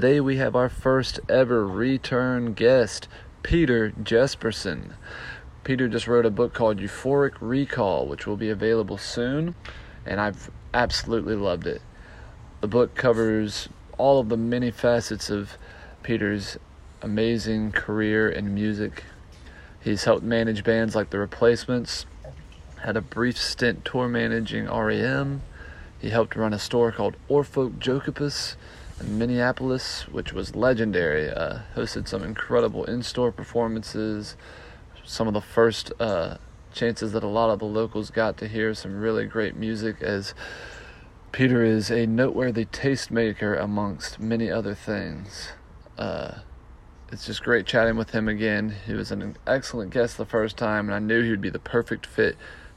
Today we have our first ever return guest, Peter Jesperson. Peter just wrote a book called Euphoric Recall, which will be available soon, and I've absolutely loved it. The book covers all of the many facets of Peter's amazing career in music. He's helped manage bands like The Replacements, had a brief stint tour managing REM. He helped run a store called Oar Folkjokeopus in Minneapolis, which was legendary. Uh, hosted some incredible in-store performances. Some of the first uh, chances that a lot of the locals got to hear some really great music as Peter is a noteworthy tastemaker amongst many other things. Uh, it's just great chatting with him again. He was an excellent guest the first time, and I knew he would be the perfect fit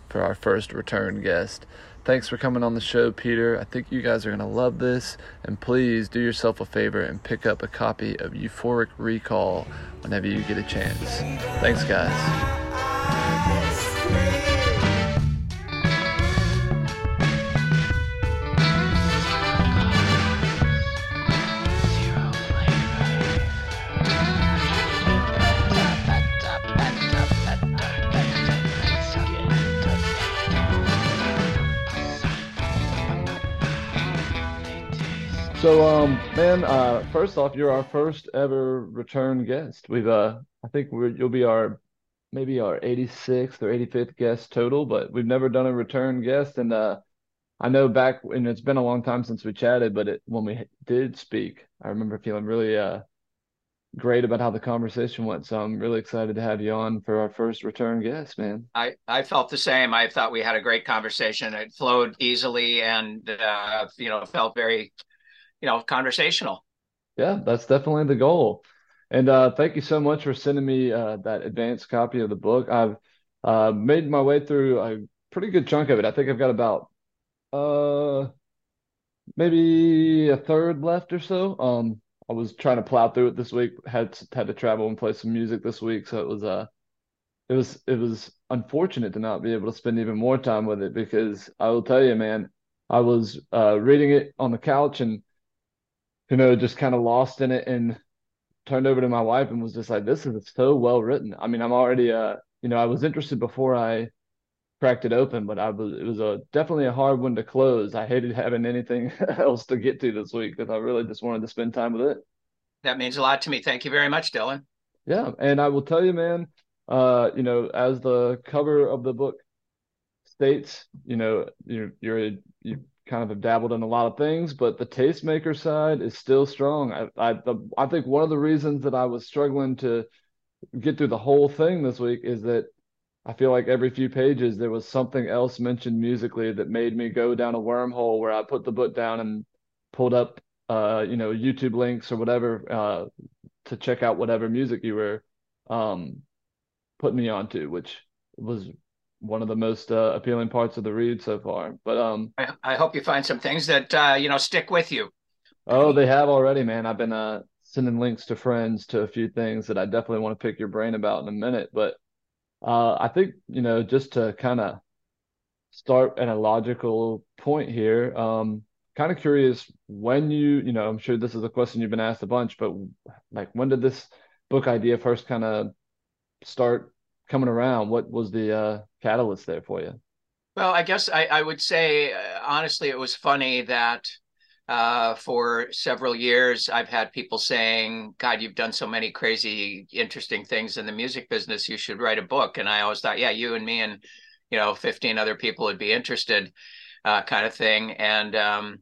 for our first return guest. Thanks for coming on the show, Peter. I think you guys are going to love this. And please do yourself a favor and pick up a copy of Euphoric Recall whenever you get a chance. Thanks, guys. So, um, man, uh, first off, you're our first ever return guest. We've, uh, I think you'll be our maybe our 86th or 85th guest total, but we've never done a return guest. And uh, I know back, and it's been a long time since we chatted, but it, when we did speak, I remember feeling really uh, great about how the conversation went. So I'm really excited to have you on for our first return guest, man. I, I felt the same. I thought we had a great conversation. It flowed easily and, uh, you know, felt very you know, conversational. Yeah, that's definitely the goal. And uh, thank you so much for sending me uh, that advanced copy of the book. I've uh, made my way through a pretty good chunk of it. I think I've got about uh, maybe a third left or so. Um, I was trying to plow through it this week. Had had to travel and play some music this week, so it was uh, it was it was unfortunate to not be able to spend even more time with it because I will tell you, man, I was uh, reading it on the couch and you know, just kind of lost in it and turned over to my wife and was just like, this is so well written. I mean, I'm already, uh, you know, I was interested before I cracked it open, but I was, it was a definitely a hard one to close. I hated having anything else to get to this week because I really just wanted to spend time with it. That means a lot to me. Thank you very much, Dylan. Yeah. And I will tell you, man, uh, you know, as the cover of the book states, you know, you're, you're, a, you kind of have dabbled in a lot of things, but the tastemaker side is still strong. I I, I think one of the reasons that I was struggling to get through the whole thing this week is that I feel like every few pages there was something else mentioned musically that made me go down a wormhole where I put the book down and pulled up uh you know YouTube links or whatever uh to check out whatever music you were um putting me onto, which was one of the most uh, appealing parts of the read so far. But um, I, I hope you find some things that uh, you know stick with you. Oh, they have already, man. I've been uh, sending links to friends to a few things that I definitely want to pick your brain about in a minute. But uh, I think you know just to kind of start at a logical point here. Um, kind of curious when you you know I'm sure this is a question you've been asked a bunch, but like when did this book idea first kind of start coming around? What was the uh, catalyst there for you? Well, I guess I, I would say, uh, honestly, it was funny that uh, for several years I've had people saying, God, you've done so many crazy, interesting things in the music business. You should write a book. And I always thought, yeah, you and me and, you know, 15 other people would be interested, uh, kind of thing. And, um,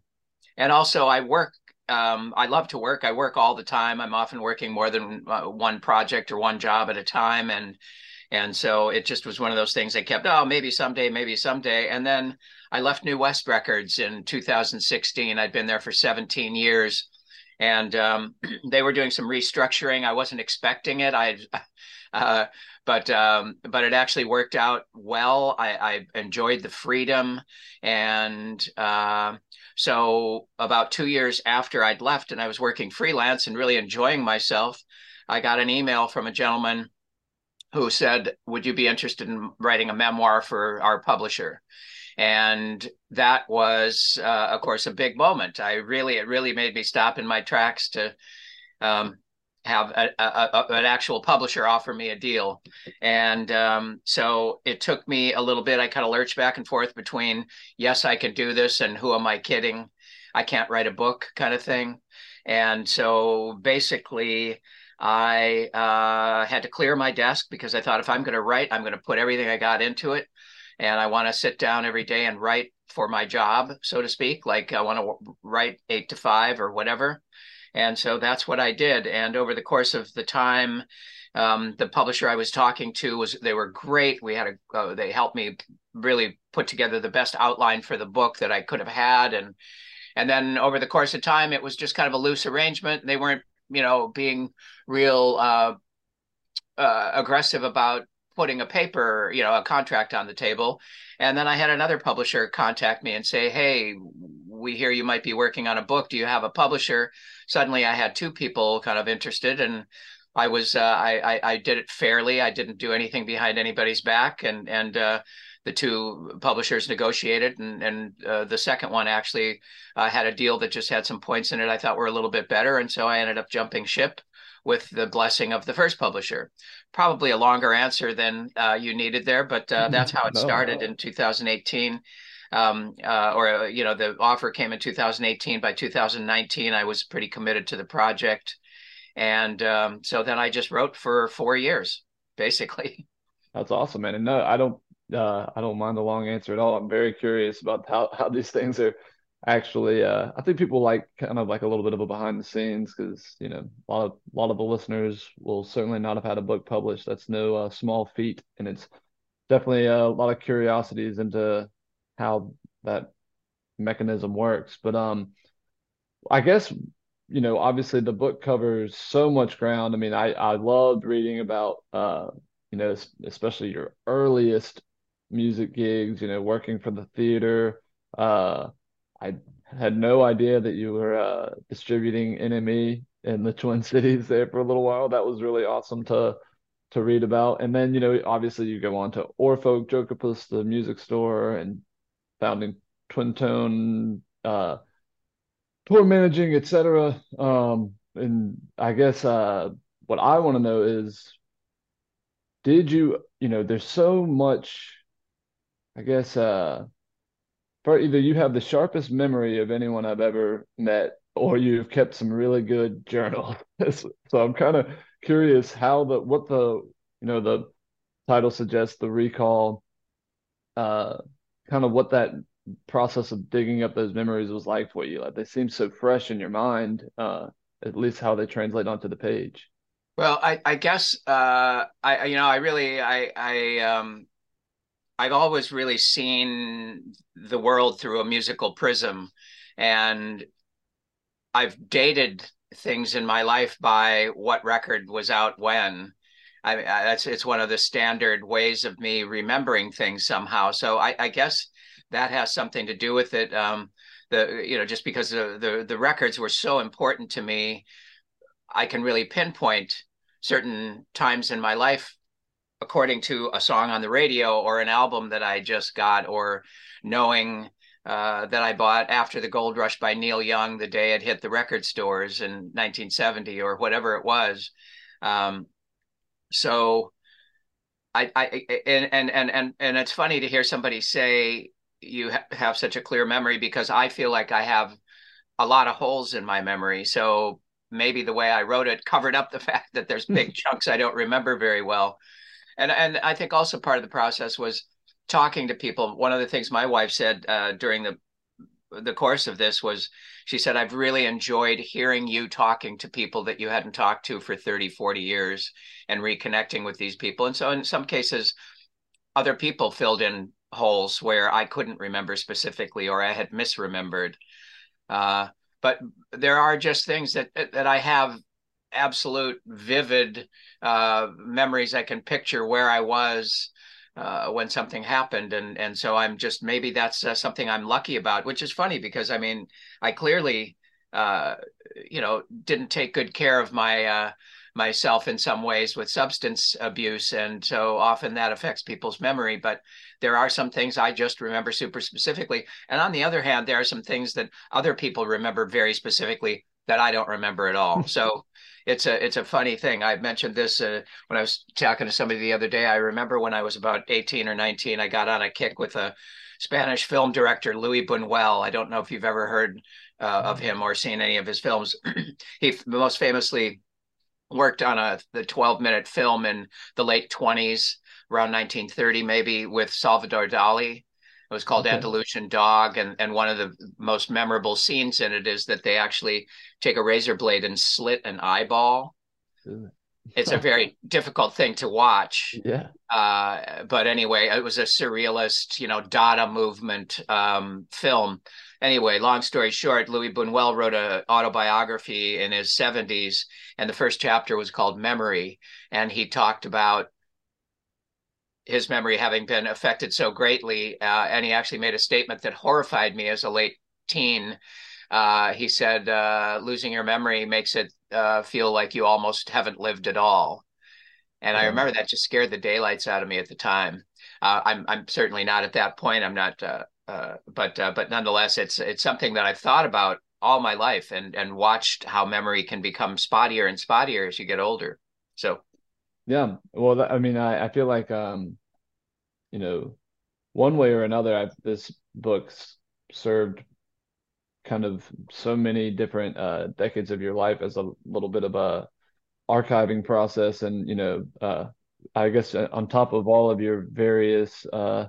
and also I work um, I love to work. I work all the time. I'm often working more than uh, one project or one job at a time, and and so it just was one of those things I kept, oh, maybe someday, maybe someday. And then I left New West Records in 2016. I'd been there for 17 years and um, they were doing some restructuring. I wasn't expecting it. I, uh, but um, but it actually worked out well. I, I enjoyed the freedom, and uh, so about two years after I'd left and I was working freelance and really enjoying myself, I got an email from a gentleman who said, "Would you be interested in writing a memoir for our publisher?" And that was, uh, of course, a big moment. I really, it really made me stop in my tracks to um, have a, a, a, an actual publisher offer me a deal. And um, so it took me a little bit. I kind of lurched back and forth between, yes, I can do this, and who am I kidding? I can't write a book kind of thing. And so basically, I uh, had to clear my desk because I thought if I'm going to write, I'm going to put everything I got into it. And I want to sit down every day and write for my job, so to speak. Like I want to write eight to five or whatever. And so that's what I did. And over the course of the time, um, the publisher I was talking to was they were great. We had a uh, they helped me really put together the best outline for the book that I could have had, and and then over the course of time, it was just kind of a loose arrangement. They weren't you know being real uh, uh, aggressive about putting a paper, you know, a contract on the table. And then I had another publisher contact me and say, "Hey, we hear you might be working on a book. Do you have a publisher?" Suddenly, I had two people kind of interested, and I was uh, I, I, I did it fairly. I didn't do anything behind anybody's back, and and uh, the two publishers negotiated, and and uh, the second one actually uh, had a deal that just had some points in it I thought were a little bit better, and so I ended up jumping ship with the blessing of the first publisher. Probably a longer answer than uh, you needed there, but uh, that's how it started in 2018. Um, uh, or uh, you know, the offer came in 2018. By 2019, I was pretty committed to the project, and um, so then I just wrote for four years, basically. That's awesome, man. And no, I don't uh, I don't mind the long answer at all. I'm very curious about how, how these things are actually. Uh, I think people like kind of like a little bit of a behind the scenes because you know a lot of a lot of the listeners will certainly not have had a book published. That's no uh, small feat, and it's definitely a lot of curiosities into how that mechanism works. But um, I guess you know obviously the book covers so much ground. I mean, I I loved reading about uh you know especially your earliest music gigs, you know, working for the theater. Uh, I had no idea that you were uh, distributing NME in the Twin Cities there for a little while. That was really awesome to to read about. And then, you know, obviously you go on to Oar Folkjokeopus, the music store, and founding Twin Tone, uh, tour managing, etc. Um, and I guess uh, what I want to know is, did you, you know, there's so much I guess uh for either you have the sharpest memory of anyone I've ever met or you've kept some really good journals. so I'm kind of curious how the what the you know the title suggests the recall uh kind of what that process of digging up those memories was like for you. Like they seem so fresh in your mind, uh at least how they translate onto the page. Well, I, I guess uh, I you know I really I I um, I've always really seen the world through a musical prism, and I've dated things in my life by what record was out when. I, I that's it's one of the standard ways of me remembering things somehow. So I, I guess that has something to do with it. Um, the you know just because the, the the records were so important to me, I can really pinpoint certain times in my life according to a song on the radio or an album that I just got, or knowing uh, that I bought after the Gold Rush by Neil Young the day it hit the record stores in 1970 or whatever it was. Um, so I, I and, and and and and it's funny to hear somebody say you ha- have such a clear memory because I feel like I have a lot of holes in my memory. So maybe the way I wrote it covered up the fact that there's big chunks I don't remember very well and and I think also part of the process was talking to people. One of the things my wife said uh, during the the course of this was she said i've really enjoyed hearing you talking to people that you hadn't talked to for 30 40 years and reconnecting with these people and so in some cases other people filled in holes where i couldn't remember specifically or i had misremembered uh, but there are just things that that i have absolute vivid uh, memories. I can picture where I was uh, when something happened, and and so I'm just maybe that's uh, something I'm lucky about, which is funny because I mean I clearly uh, you know didn't take good care of my uh, myself in some ways with substance abuse. And so often that affects people's memory. But there are some things I just remember super specifically. And on the other hand, there are some things that other people remember very specifically that I don't remember at all. so it's a it's a funny thing. I mentioned this uh, when I was talking to somebody the other day. I remember when I was about 18 or 19, I got on a kick with a Spanish film director, Luis Buñuel. I don't know if you've ever heard uh, of him or seen any of his films. he most famously worked on a the 12 minute film in the late 20s, around 1930 maybe, with Salvador Dali. It was called okay. Andalusian Dog, and and one of the most memorable scenes in it is that they actually take a razor blade and slit an eyeball. it's a very difficult thing to watch. Yeah. Uh, but anyway, it was a surrealist, you know, Dada movement um, film. Anyway, long story short, Luis Buñuel wrote an autobiography in his 70s, and the first chapter was called Memory. And he talked about his memory having been affected so greatly. Uh, and he actually made a statement that horrified me as a late teen. Uh, he said, uh, losing your memory makes it uh, feel like you almost haven't lived at all. And mm-hmm. I remember that just scared the daylights out of me at the time. Uh, I'm, I'm certainly not at that point. I'm not, uh, but, but nonetheless, it's, it's something that I've thought about all my life and, and watched how memory can become spottier and spottier as you get older. So yeah. Well, I mean, I, I feel like, um, you know, one way or another, I've, this book's served kind of so many different uh, decades of your life as a little bit of a archiving process. And, you know, uh, I guess uh, on top of all of your various, uh,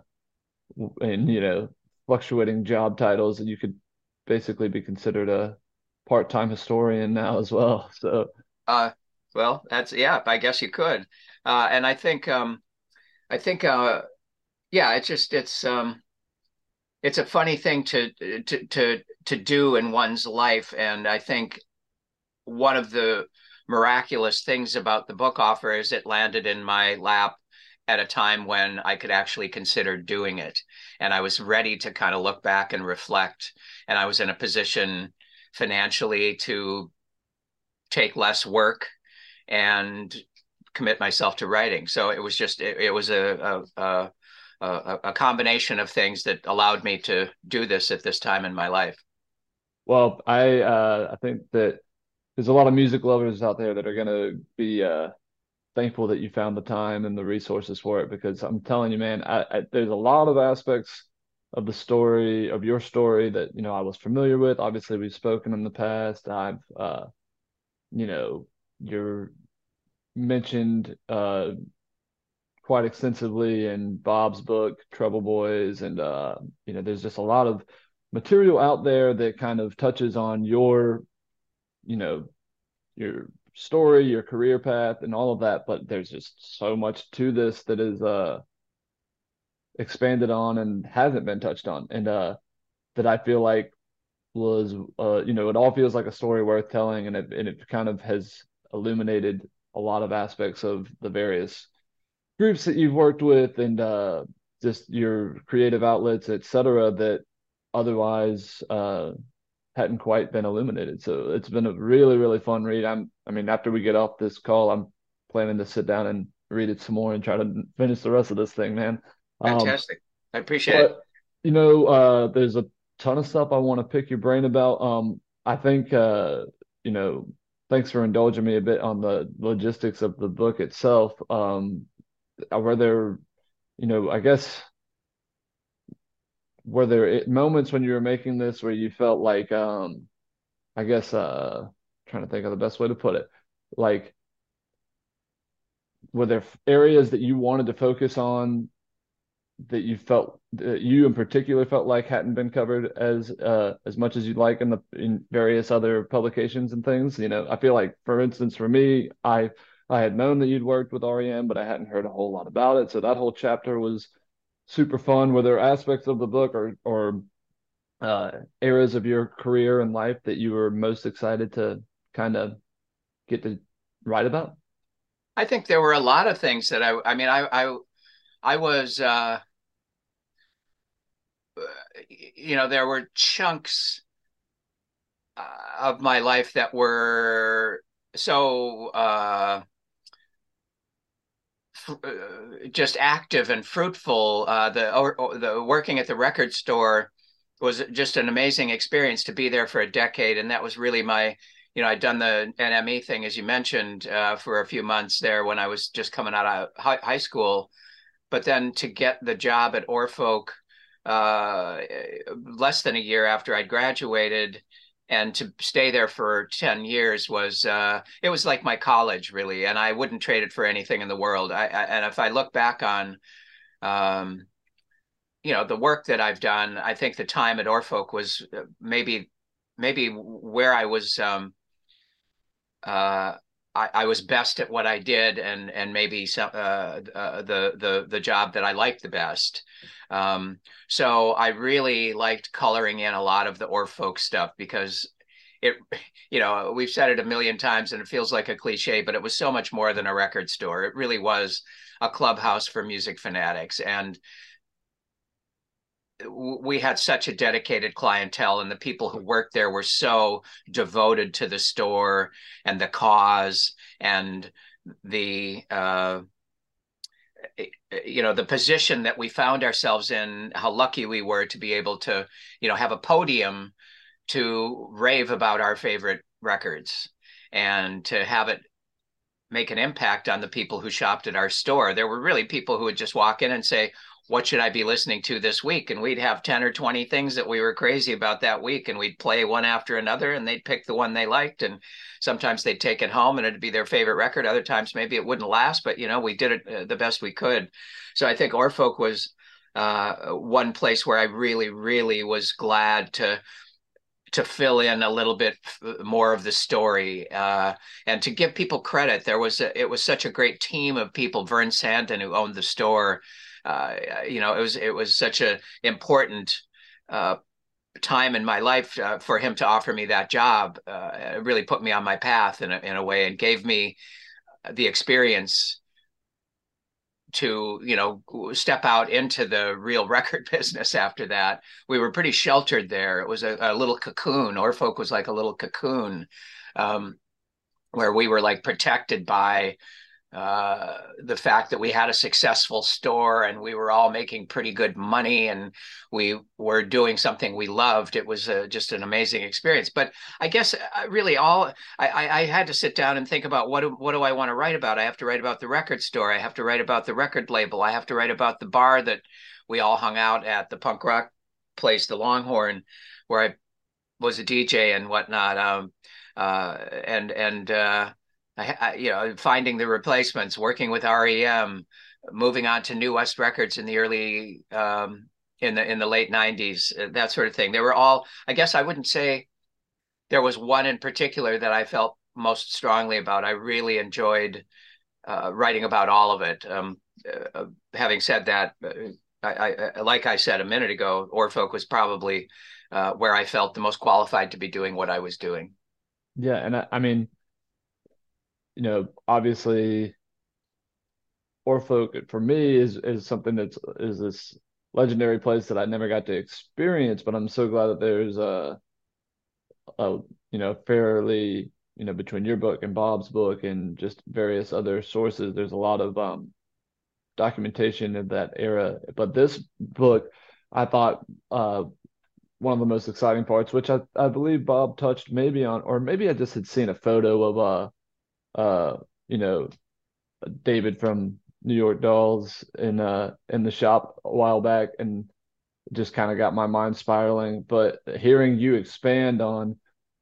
and, you know, fluctuating job titles, you could basically be considered a part-time historian now as well. So, uh, well, that's yeah. I guess you could, uh, and I think um, I think uh, yeah. It's just it's um, it's a funny thing to to to to do in one's life, and I think one of the miraculous things about the book offer is it landed in my lap at a time when I could actually consider doing it, and I was ready to kind of look back and reflect, and I was in a position financially to take less work and commit myself to writing. So it was just it, it was a, a a, a combination of things that allowed me to do this at this time in my life. Well, I uh, I think that there's a lot of music lovers out there that are going to be uh, thankful that you found the time and the resources for it because I'm telling you, man, I, I, there's a lot of aspects of the story of your story that you know I was familiar with. Obviously, we've spoken in the past. I've uh, you know you're mentioned uh, quite extensively in Bob's book, Trouble Boys, and uh, you know, there's just a lot of material out there that kind of touches on your, you know, your story, your career path, and all of that. But there's just so much to this that is uh, expanded on and hasn't been touched on, and uh, that I feel like was, uh, you know, it all feels like a story worth telling, and it and it kind of has illuminated a lot of aspects of the various groups that you've worked with and uh, just your creative outlets, et cetera, that otherwise uh, hadn't quite been illuminated. So it's been a really, really fun read. I'm, I mean, after we get off this call, I'm planning to sit down and read it some more and try to finish the rest of this thing, man. Um, Fantastic. Um, I appreciate but, it. You know, uh, there's a ton of stuff I want to pick your brain about. Um, I think, uh, you know, thanks for indulging me a bit on the logistics of the book itself. Um, were there, you know, I guess, were there moments when you were making this where you felt like, um, I guess, uh, trying to think of the best way to put it, like, were there areas that you wanted to focus on that you felt that you in particular felt like hadn't been covered as uh, as much as you'd like in the in various other publications and things? You know i feel like for instance for me i i had known that you'd worked with rem but i hadn't heard a whole lot about it. So that whole chapter was super fun. Were there aspects of the book or or uh, eras of your career and life that you were most excited to kind of get to write about? I think there were a lot of things that i i mean i i I was uh, you know, there were chunks uh, of my life that were so uh, uh, just active and fruitful. Uh, the or, or the working at the record store was just an amazing experience to be there for a decade, and that was really my. You know, I'd done the NME thing, as you mentioned, uh, for a few months there when I was just coming out of high, high school. But then to get the job at Oar Folk uh, less than a year after I'd graduated, and to stay there for 10 years was uh, it was like my college really and i wouldn't trade it for anything in the world. I, I, and if i look back on um, you know the work that i've done i think the time at Oar Folk was uh, maybe maybe where i was um, uh, I, I, was best at what I did, and and maybe some, uh, uh, the the the job that I liked the best. Um, so I really liked coloring in a lot of the Oar Folk stuff because it, you know, we've said it a million times, and it feels like a cliche, but it was so much more than a record store. It really was a clubhouse for music fanatics, and we had such a dedicated clientele and the people who worked there were so devoted to the store and the cause and the uh, you know the position that we found ourselves in how lucky we were to be able to you know have a podium to rave about our favorite records and to have it make an impact on the people who shopped at our store. There were really people who would just walk in and say what should I be listening to this week? And we'd have 10 or 20 things that we were crazy about that week. And we'd play one after another and they'd pick the one they liked. And sometimes they'd take it home and it'd be their favorite record. Other times maybe it wouldn't last, but you know, we did it uh, the best we could. So I think Oar Folk was uh, one place where I really, really was glad to to fill in a little bit more of the story uh, and to give people credit. There was a, it was such a great team of people. Vern Sanden, who owned the store, uh, you know, it was it was such a important uh, time in my life uh, for him to offer me that job. Uh, it really put me on my path in a, in a way and gave me the experience to you know step out into the real record business after that we were pretty sheltered there it was a, a little cocoon Oar Folk was like a little cocoon um, where we were like protected by uh, the fact that we had a successful store and we were all making pretty good money and we were doing something we loved. It was uh, just an amazing experience. But I guess uh, really all I, I, had to sit down and think about what what do I want to write about? I have to write about the record store. I have to write about the record label. I have to write about the bar that we all hung out at, the punk rock place, the Longhorn, where I was a DJ and whatnot. Um, uh, and and uh, I, you know, finding the replacements, working with REM, moving on to New West Records in the early um, in the in the late '90s, uh, that sort of thing. They were all. I guess I wouldn't say there was one in particular that I felt most strongly about. I really enjoyed uh, writing about all of it. Um, uh, having said that, uh, I, I, like I said a minute ago, Oar Folk was probably uh, where I felt the most qualified to be doing what I was doing. Yeah, and I, I mean, you know, obviously Oar Folk for me is is something that's is this legendary place that I never got to experience, but I'm so glad that there's a, a you know fairly you know between your book and Bob's book and just various other sources, there's a lot of um, documentation of that era. But this book, I thought uh, one of the most exciting parts, which I I believe Bob touched maybe on, or maybe I just had seen a photo of uh uh, you know, David from New York Dolls in uh in the shop a while back and just kind of got my mind spiraling. But hearing you expand on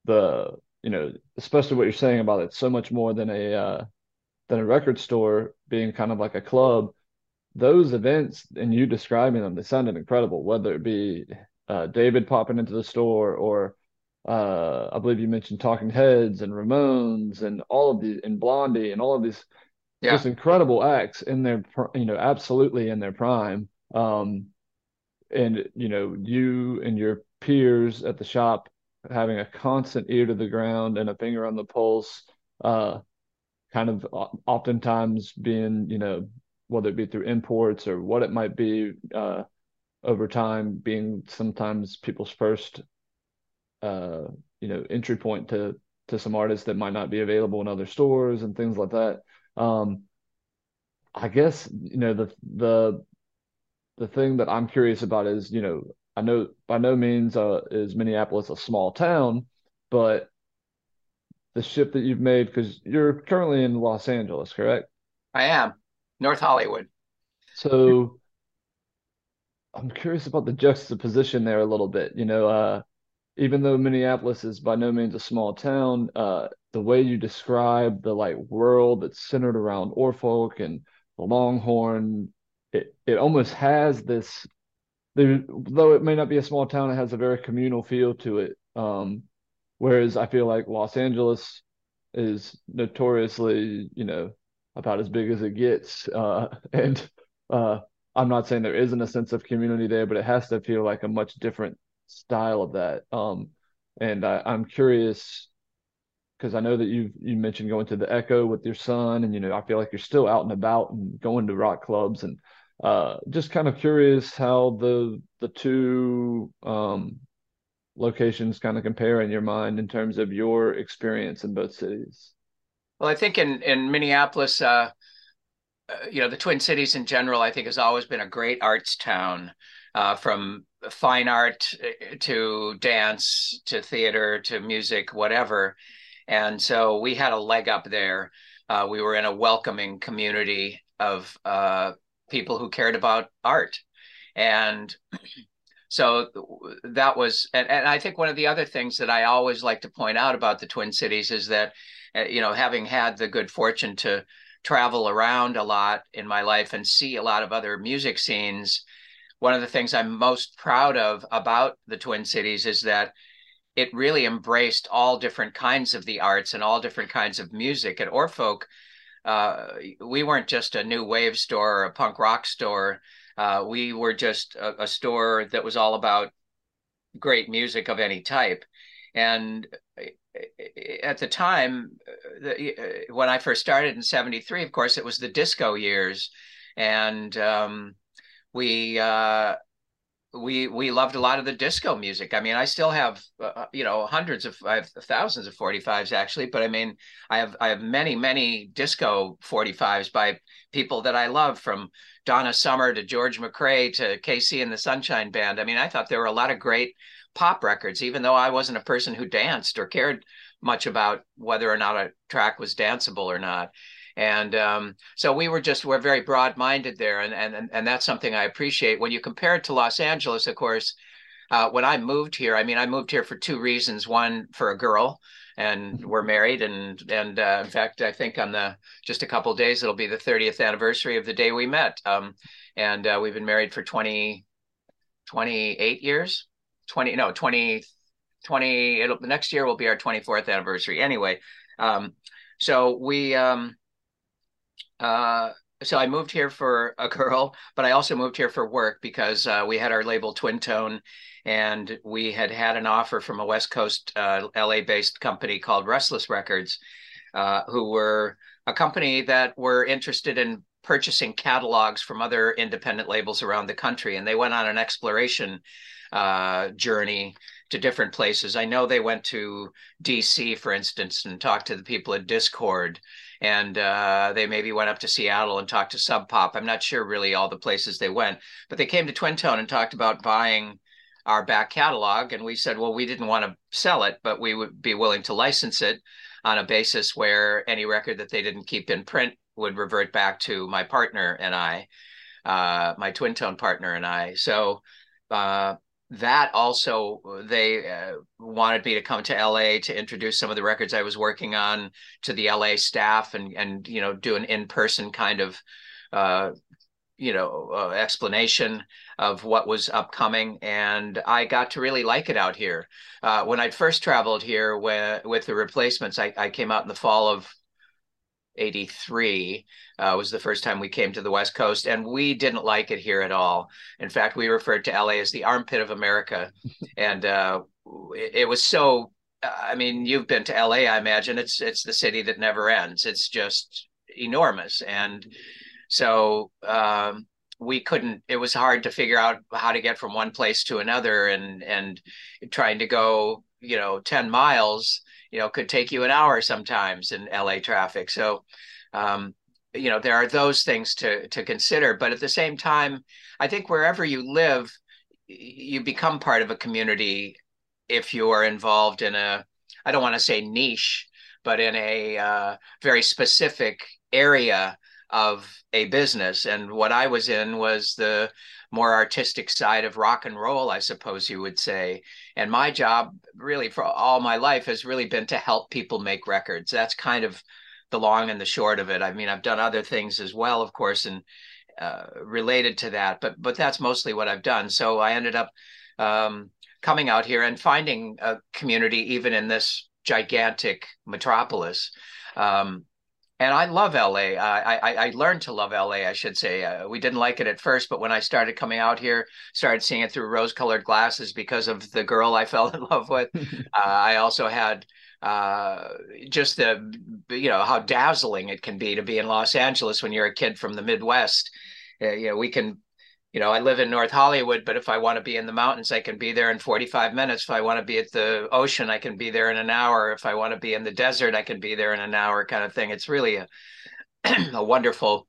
the, you know, especially what you're saying about it, so much more than a uh, than a record store being kind of like a club. Those events and you describing them, they sounded incredible. Whether it be uh, David popping into the store or uh, I believe you mentioned Talking Heads and Ramones and all of these and Blondie and all of these yeah. just incredible acts in their you know absolutely in their prime. Um, and you know you and your peers at the shop having a constant ear to the ground and a finger on the pulse, uh, kind of oftentimes being you know whether it be through imports or what it might be uh, over time being sometimes people's first uh, you know, entry point to to some artists that might not be available in other stores and things like that. Um, I guess you know the the the thing that I'm curious about is you know I know by no means uh, is Minneapolis a small town, but the shift that you've made because you're currently in Los Angeles, correct? I am North Hollywood. So I'm curious about the juxtaposition there a little bit. You know, uh, even though Minneapolis is by no means a small town, uh, the way you describe the like world that's centered around Oar Folk and the Longhorn, it it almost has this. There, though it may not be a small town, it has a very communal feel to it. Um, whereas I feel like Los Angeles is notoriously, you know, about as big as it gets, uh, and uh, I'm not saying there isn't a sense of community there, but it has to feel like a much different style of that. Um, and I, I'm curious because I know that you you mentioned going to the Echo with your son, and you know I feel like you're still out and about and going to rock clubs, and uh, just kind of curious how the the two um, locations kind of compare in your mind in terms of your experience in both cities. Well, I think in in Minneapolis, uh, uh, you know, the Twin Cities in general, I think has always been a great arts town, uh, from fine art uh, to dance to theater to music, whatever. And so we had a leg up there. Uh, we were in a welcoming community of uh, people who cared about art. And so that was, and, and I think one of the other things that I always like to point out about the Twin Cities is that, you know, having had the good fortune to travel around a lot in my life and see a lot of other music scenes, one of the things I'm most proud of about the Twin Cities is that it really embraced all different kinds of the arts and all different kinds of music. At Oar Folk, uh, we weren't just a new wave store or a punk rock store. Uh, we were just a, a store that was all about great music of any type. And at the time the, uh, when I first started in 73, of course, it was the disco years. And um, we, uh, we we loved a lot of the disco music. I mean, I still have uh, uh you know hundreds of I have thousands of 45s actually, but I mean, I have I have many many disco 45s by people that I love from Donna Summer to George McCrae to KC and the Sunshine Band. I mean, I thought there were a lot of great pop records, even though I wasn't a person who danced or cared much about whether or not a track was danceable or not. And um, so we were just we're very broad minded there, and and and that's something I appreciate. When you compare it to Los Angeles, of course, uh, when I moved here, I mean, I moved here for two reasons. One, for a girl, and we're married, and and uh, in fact, I think on the just a couple days it'll be the 30th anniversary of the day we met. Um, and uh, we've been married for 20, 28 years. 20 no 20 20 it'll the next year will be our 24th anniversary anyway um so we um uh so I moved here for a girl, but I also moved here for work because uh, we had our label Twin Tone, and we had had an offer from a West Coast uh, LA-based company called Restless Records, uh, who were a company that were interested in purchasing catalogs from other independent labels around the country, and they went on an exploration uh, journey to different places. I know they went to DC, for instance, and talked to the people at Dischord, and uh, they maybe went up to Seattle and talked to Sub Pop. I'm not sure really all the places they went, but they came to Twin Tone and talked about buying our back catalog. And we said, well, we didn't want to sell it, but we would be willing to license it on a basis where any record that they didn't keep in print would revert back to my partner and I, uh, my twin tone partner and I. So uh, that also they uh, wanted me to come to LA to introduce some of the records I was working on to the LA staff and and you know do an in person kind of uh, you know uh, explanation of what was upcoming. And i got to really like it out here. Uh, when i first traveled here with, with the replacements I, I came out in the fall of 83 uh, was the first time we came to the West Coast, and we didn't like it here at all. In fact, we referred to LA as the armpit of America, and uh, it, it, was so. I mean, you've been to LA, I imagine. It's it's the city that never ends. It's just enormous, and so um, we couldn't. It was hard to figure out how to get from one place to another, and and trying to go you know, 10 miles, you know, could take you an hour sometimes in LA traffic. So, um, you know, there are those things to to consider. But at the same time, I think wherever you live, you become part of a community if you are involved in a, I don't want to say niche, but in a uh, very specific area of a business. And what I was in was the more artistic side of rock and roll, I suppose you would say. And my job, really, for all my life, has really been to help people make records. That's kind of the long and the short of it. I mean, I've done other things as well, of course, and uh, related to that, but but that's mostly what I've done. So I ended up um, coming out here and finding a community even in this gigantic metropolis. Um, and I love LA. I, I, I learned to love LA. I should say uh, we didn't like it at first, but when I started coming out here, started seeing it through rose-colored glasses because of the girl I fell in love with. uh, I also had uh, just the you know how dazzling it can be to be in Los Angeles when you're a kid from the Midwest. Uh, you know, we can you know, I live in North Hollywood, but if I want to be in the mountains, I can be there in 45 minutes. If I want to be at the ocean, I can be there in an hour. If I want to be in the desert, I can be there in an hour kind of thing. It's really a, a wonderful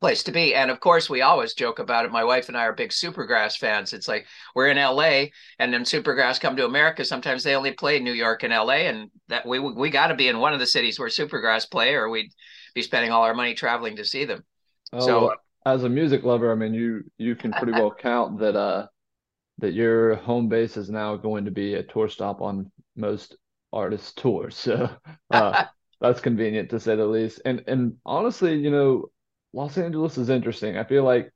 place to be. And of course, we always joke about it. My wife and I are big Supergrass fans. It's like we're in LA and then Supergrass come to America. Sometimes they only play New York and LA and that we we got to be in one of the cities where Supergrass play or we'd be spending all our money traveling to see them. Oh, so as a music lover, I mean, you you can pretty well count that uh that your home base is now going to be a tour stop on most artists' tours. So uh, that's convenient to say the least. And and honestly, you know, Los Angeles is interesting. I feel like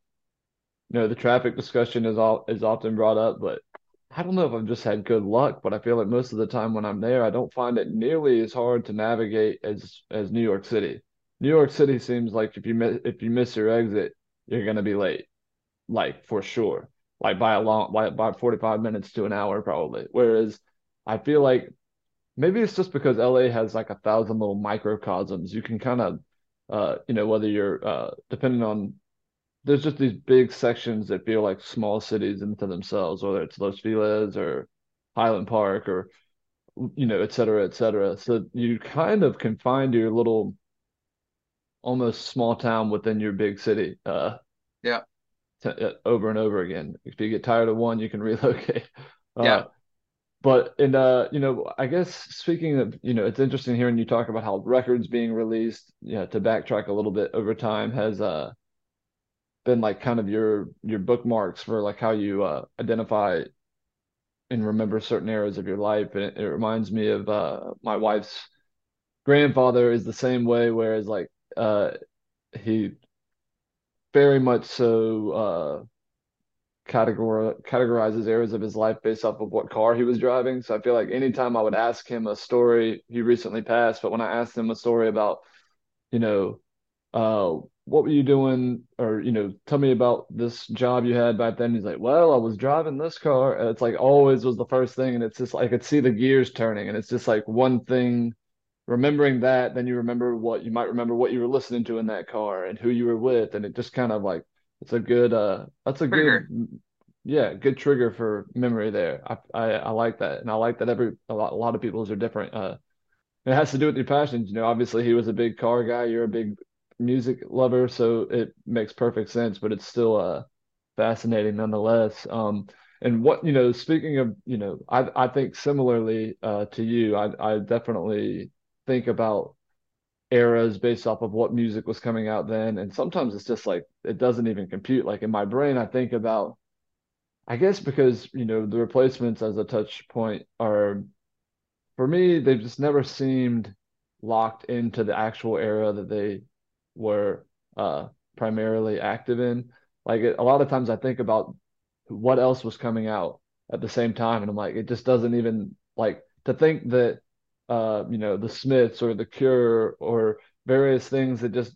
you know the traffic discussion is all is often brought up, but I don't know if I've just had good luck, but I feel like most of the time when I'm there, I don't find it nearly as hard to navigate as as New York City. New York City seems like if you miss if you miss your exit, you're gonna be late, like for sure, like by a long by by 45 minutes to an hour probably. Whereas I feel like maybe it's just because LA has like a thousand little microcosms. You can kind of, uh, you know, whether you're uh, depending on, there's just these big sections that feel like small cities into themselves, whether it's Los Feliz or Highland Park or, you know, et cetera, et cetera. So you kind of can find your little almost small town within your big city. Uh, yeah. T- uh, over and over again. If you get tired of one, you can relocate. Uh, yeah. But and uh, you know, I guess speaking of, you know, it's interesting hearing you talk about how records being released. Yeah, you know, to backtrack a little bit over time has uh been like kind of your your bookmarks for like how you uh identify and remember certain eras of your life. And it, it reminds me of uh my wife's grandfather is the same way, whereas like uh, he very much so uh, categor- categorizes areas of his life based off of what car he was driving. So I feel like anytime I would ask him a story, he recently passed, but when I asked him a story about, you know, uh, what were you doing, or you know, tell me about this job you had back then. He's like, well, I was driving this car. And it's like always was the first thing, and it's just like I could see the gears turning, and it's just like one thing remembering that, then you remember what you might remember what you were listening to in that car and who you were with, and it just kind of like it's a good uh that's a trigger. good yeah good trigger for memory there. I, I I like that, and I like that every a lot a lot of people's are different. Uh, it has to do with your passions. You know, obviously he was a big car guy. You're a big music lover, so it makes perfect sense. But it's still uh fascinating nonetheless. Um, and what you know, speaking of you know, I I think similarly uh, to you, I I definitely think about eras based off of what music was coming out then. And sometimes it's just like it doesn't even compute. Like in my brain i think about i guess because you know the replacements as a touch point are for me they've just never seemed locked into the actual era that they were uh primarily active in. Like a lot of times i think about what else was coming out at the same time and i'm like it just doesn't even like to think that uh, you know, the Smiths or the Cure or various things that just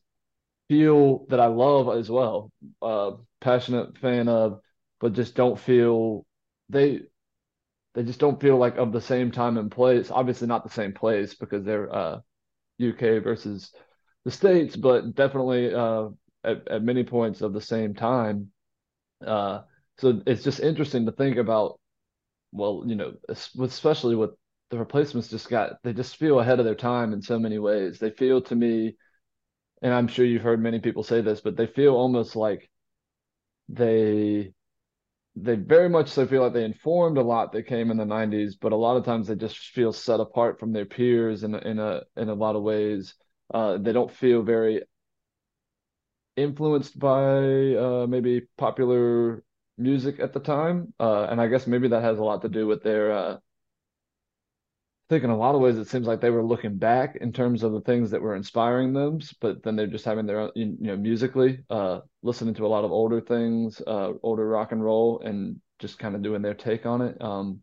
feel that I love as well. Uh, passionate fan of, but just don't feel they they just don't feel like of the same time and place. Obviously, not the same place because they're uh, UK versus the states, but definitely uh, at at many points of the same time. Uh, so it's just interesting to think about well, you know, especially with the replacements just got they just feel ahead of their time in so many ways. They feel to me, and I'm sure you've heard many people say this, but they feel almost like they they very much so feel like they informed a lot that came in the 90s, but a lot of times they just feel set apart from their peers in in a in a lot of ways. Uh, they don't feel very influenced by uh, maybe popular music at the time, uh, and I guess maybe that has a lot to do with their. I think in a lot of ways it seems like they were looking back in terms of the things that were inspiring them, but then they're just having their own, you know, musically, uh, listening to a lot of older things, uh, older rock and roll, and just kind of doing their take on it. Um,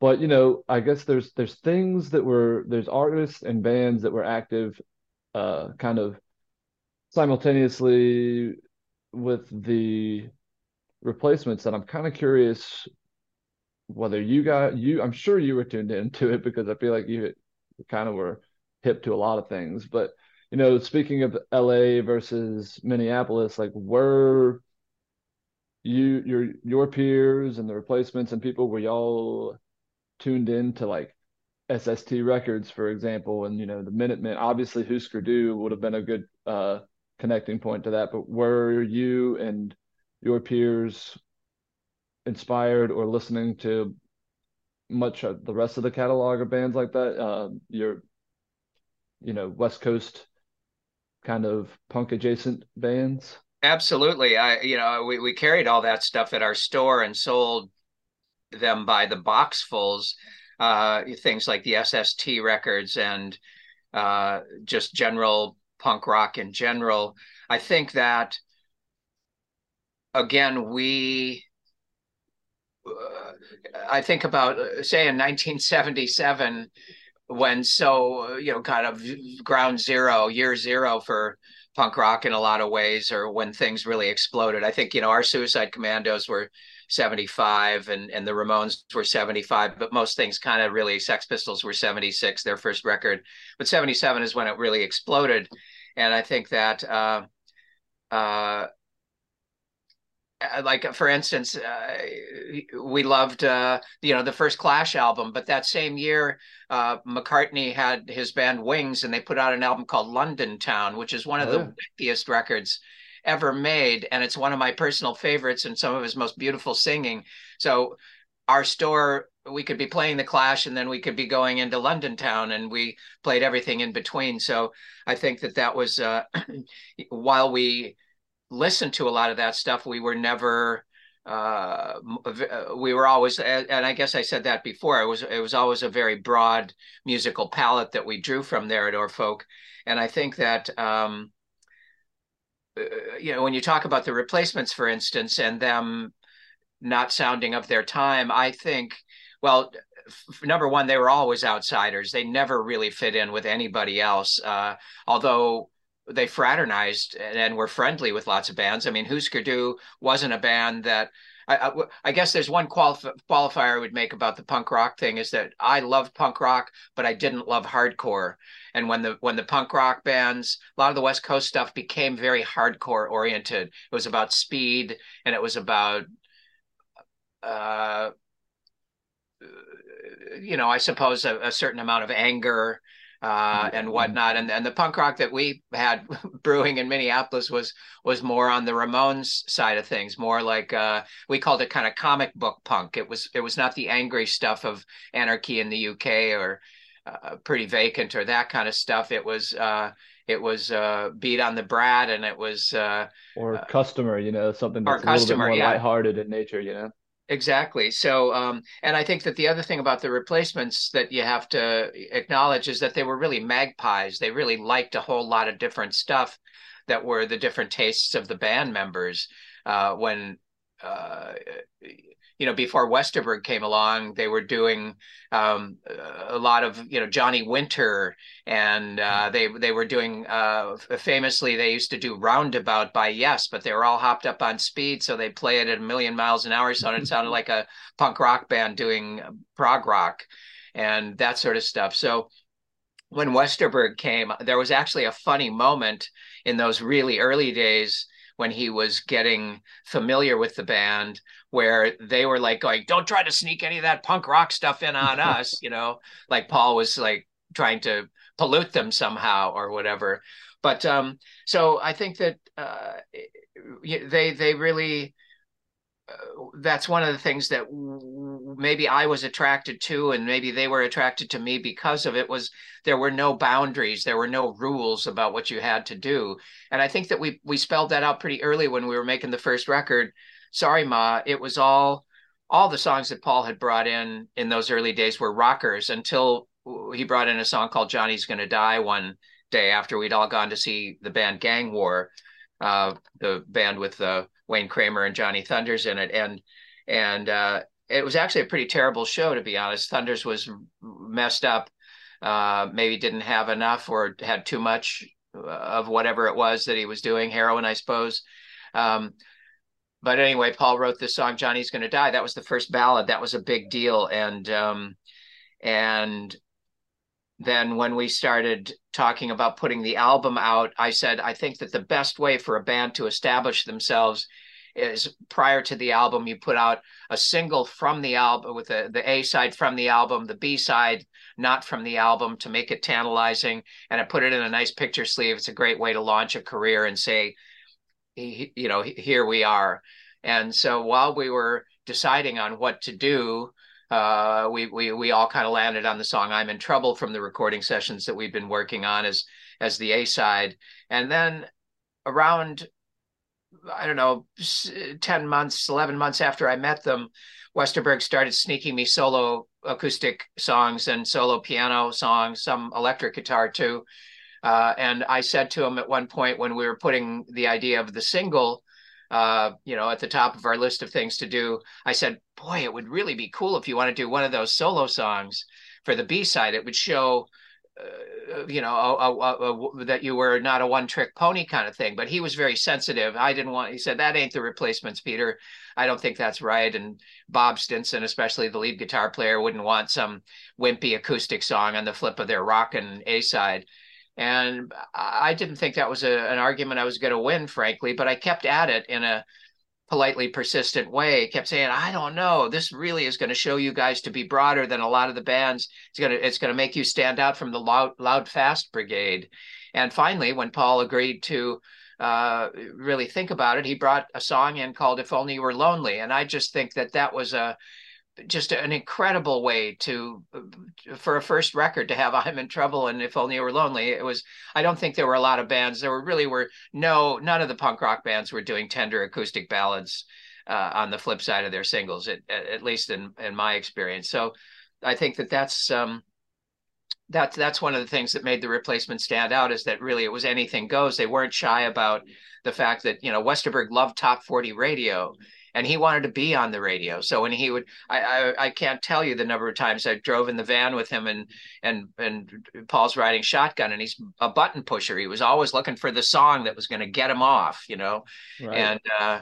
but you know, I guess there's there's things that were there's artists and bands that were active, uh, kind of simultaneously with the replacements that I'm kind of curious whether you got you I'm sure you were tuned into it because I feel like you kind of were hip to a lot of things. But you know, speaking of LA versus Minneapolis, like were you your your peers and the replacements and people were y'all tuned in to like SST records, for example, and you know the Minutemen. Obviously, Husker Du would have been a good uh, connecting point to that. But were you and your peers inspired or listening to much of the rest of the catalog of bands like that? Uh, your, you know, West Coast kind of punk adjacent bands? Absolutely. I, you know, we, we carried all that stuff at our store and sold them by the boxfuls. Uh, things like the SST records and uh, just general punk rock in general. I think that again we I think about uh, say in 1977 when so you know kind of ground zero year zero for punk rock in a lot of ways or when things really exploded. I think you know our suicide commandos were 75 and and the ramones were 75 but most things kind of really sex pistols were 76 their first record. But 77 is when it really exploded. And I think that uh, uh, like for instance, uh, we loved uh, you know the first Clash album, but that same year uh, McCartney had his band Wings, and they put out an album called London Town, which is one of oh, the wickiest records ever made, and it's one of my personal favorites and some of his most beautiful singing. So our store we could be playing the clash and then we could be going into london town and we played everything in between so i think that that was uh, while we listened to a lot of that stuff we were never uh, uh we were always and i guess i said that before it was it was always a very broad musical palette that we drew from there at Oar Folk and i think that um, uh, you know when you talk about the replacements for instance and them not sounding of their time i think well, number one, they were always outsiders. They never really fit in with anybody else. Uh, although they fraternized and were friendly with lots of bands. I mean, Husker Du wasn't a band that. I, I, guess there's one qualif- qualifier I would make about the punk rock thing is that I love punk rock, but I didn't love hardcore. And when the when the punk rock bands, a lot of the West Coast stuff became very hardcore oriented. It was about speed and it was about uh, you know, I suppose a, a certain amount of anger uh, and whatnot. And and the punk rock that we had brewing in Minneapolis was was more on the Ramones side of things, more like uh, we called it kind of comic book punk. It was it was not the angry stuff of Anarchy in the UK or uh, Pretty Vacant or that kind of stuff. It was uh, it was uh, beat on the brat and it was uh, or customer, you know, something that's a customer, little bit more yeah. lighthearted in nature, you know. Exactly. So, um, and I think that the other thing about the replacements that you have to acknowledge is that they were really magpies. They really liked a whole lot of different stuff that were the different tastes of the band members. Uh, when uh, you know, before Westerberg came along, they were doing um, a lot of you know Johnny Winter, and uh, they they were doing uh, famously they used to do Roundabout by Yes, but they were all hopped up on speed, so they play it at a million miles an hour, so it sounded like a punk rock band doing prog rock and that sort of stuff. So when Westerberg came, there was actually a funny moment in those really early days when he was getting familiar with the band, where they were like going, "Don't try to sneak any of that punk rock stuff in on us," you know, like Paul was like trying to pollute them somehow or whatever. But um, so I think that uh, they they really that's one of the things that maybe I was attracted to, and maybe they were attracted to me because of it. Was there were no boundaries, there were no rules about what you had to do, and I think that we we spelled that out pretty early when we were making the first record. Sorry, Ma, it was all all the songs that Paul had brought in in those early days were rockers until he brought in a song called Johnny's Gonna Die one day after we'd all gone to see the band Gang War, uh, the band with uh, Wayne Kramer and Johnny Thunders in it, and and uh, it was actually a pretty terrible show to be honest. Thunders was messed up, uh, maybe didn't have enough or had too much of whatever it was that he was doing, heroin, I suppose. Um, but anyway, Paul wrote this song, "Johnny's Gonna Die." That was the first ballad. That was a big deal, and um, and then when we started talking about putting the album out, I said, I think that the best way for a band to establish themselves is prior to the album, you put out a single from the album with the, the A side from the album, the B side not from the album to make it tantalizing. And I put it in a nice picture sleeve. It's a great way to launch a career and say, you know, here we are. And so while we were deciding on what to do, uh, we we we all kind of landed on the song "I'm in Trouble" from the recording sessions that we've been working on as as the A side, and then around I don't know ten months, eleven months after I met them, Westerberg started sneaking me solo acoustic songs and solo piano songs, some electric guitar too. Uh, and I said to him at one point when we were putting the idea of the single uh, you know, at the top of our list of things to do. I said, boy, it would really be cool if you want to do one of those solo songs for the B side. It would show, uh, you know, a, a, a, that you were not a one trick pony kind of thing. But he was very sensitive. I didn't want, he said, that ain't the replacements, Peter. I don't think that's right. And Bob Stinson, especially the lead guitar player, wouldn't want some wimpy acoustic song on the flip of their rock and A side. And I didn't think that was a, an argument I was going to win, frankly, but I kept at it in a politely persistent way, kept saying, I don't know, this really is going to show you guys to be broader than a lot of the bands. It's going to, it's going to make you stand out from the loud, loud fast brigade. And finally, when Paul agreed to uh, really think about it, he brought a song in called "If Only You Were Lonely," and I just think that that was a just an incredible way to for a first record to have i'm in trouble and if only you were lonely. It was i don't think there were a lot of bands. There were really were no none of the punk rock bands were doing tender acoustic ballads uh, on the flip side of their singles at, at least in in my experience. So i think that that's um that's that's one of the things that made the replacement stand out is that really it was anything goes. They weren't shy about the fact that you know westerberg loved top 40 radio and he wanted to be on the radio. So when he would, I, I, I can't tell you the number of times I drove in the van with him, and and and Paul's riding shotgun, and he's a button pusher. He was always looking for the song that was going to get him off, you know, right. and. uh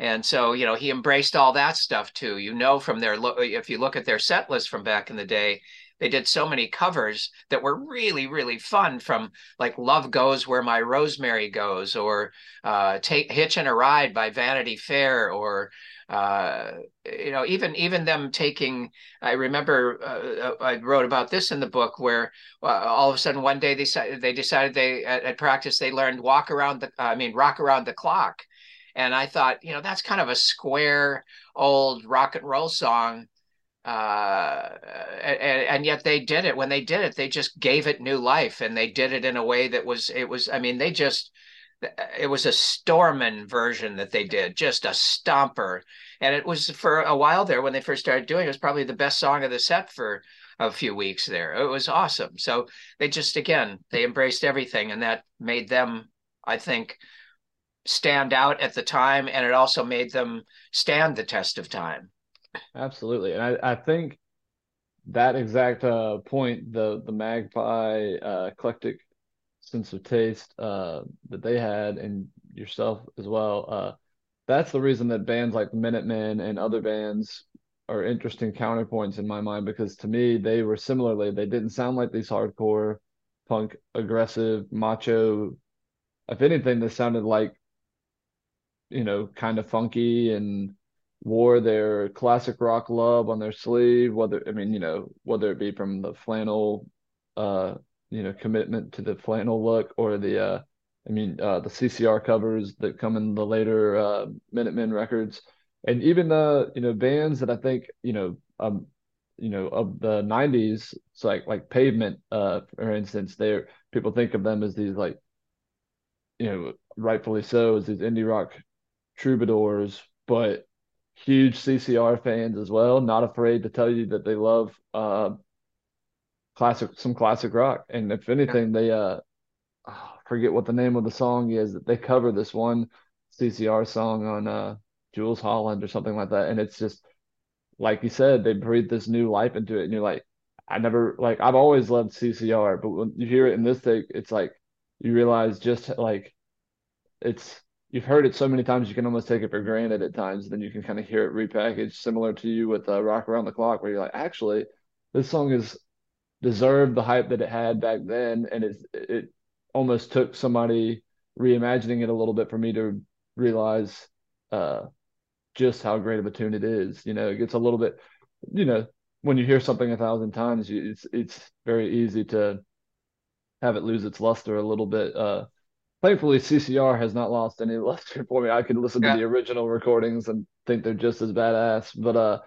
and so, you know, he embraced all that stuff too. You know, from their look, if you look at their set list from back in the day, they did so many covers that were really really fun from like love goes where my rosemary goes or uh take hitching a ride by vanity fair or uh, you know even even them taking i remember uh, uh i wrote about this in the book where uh, all of a sudden one day they decided they decided they at, at practice they learned walk around the i mean rock around the clock. And i thought you know that's kind of a square old rock and roll song uh, and, and, yet they did it. When they did it they just gave it new life and they did it in a way that was it was i mean they just it was a Stormin version that they did just a stomper. And it was for a while there when they first started doing it, it was probably the best song of the set for a few weeks there. It was awesome. So they just again they embraced everything and that made them i think stand out at the time and it also made them stand the test of time Absolutely, and I, I think that exact uh, point, the the Magpie uh, eclectic sense of taste uh, that they had, and yourself as well. Uh, that's the reason that bands like Minutemen and other bands are interesting counterpoints in my mind because to me they were similarly they didn't sound like these hardcore punk aggressive macho if anything they sounded like you know, kind of funky and wore their classic rock love on their sleeve, whether I mean, you know, whether it be from the flannel uh, you know, commitment to the flannel look or the uh I mean uh the CCR covers that come in the later uh Minutemen records. And even the, you know, bands that I think, you know, um, you know, of the nineties, it's like like pavement, uh, for instance, they're people think of them as these like, you know, rightfully so, as these indie rock troubadours, but huge CCR fans as well, not afraid to tell you that they love uh, classic some classic rock. And if anything, they uh oh, forget what the name of the song is that they cover this one CCR song on uh Jools Holland or something like that. And it's just like you said, they breathe this new life into it, and you're like, I never like I've always loved CCR, but when you hear it in this take, it's like you realize just like it's you've heard it so many times you can almost take it for granted at times. Then you can kind of hear it repackaged, similar to you with uh, "Rock Around the Clock," where you're like, actually, this song is deserved the hype that it had back then, and it it almost took somebody reimagining it a little bit for me to realize uh, just how great of a tune it is. You know, it gets a little bit, you know, when you hear something a thousand times, it's it's very easy to have it lose its luster a little bit. Uh, thankfully, CCR has not lost any luster for me. I can listen yeah. to the original recordings and think they're just as badass. But uh,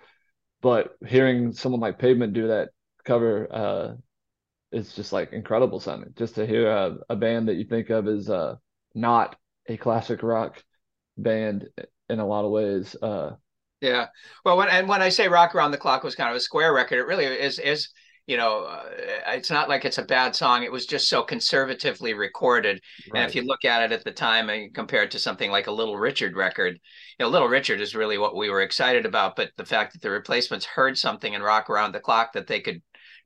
but hearing someone like Pavement do that cover uh is just like incredible sounding. Just to hear a, a band that you think of as uh not a classic rock band in a lot of ways. Uh yeah. Well, when and when I say Rock Around the Clock was kind of a square record, it really is is you know, uh, it's not like it's a bad song. It was just so conservatively recorded. Right. And if you look at it at the time and compare it to something like a Little Richard record, you know, Little Richard is really what we were excited about. But the fact that the replacements heard something in Rock Around the Clock that they could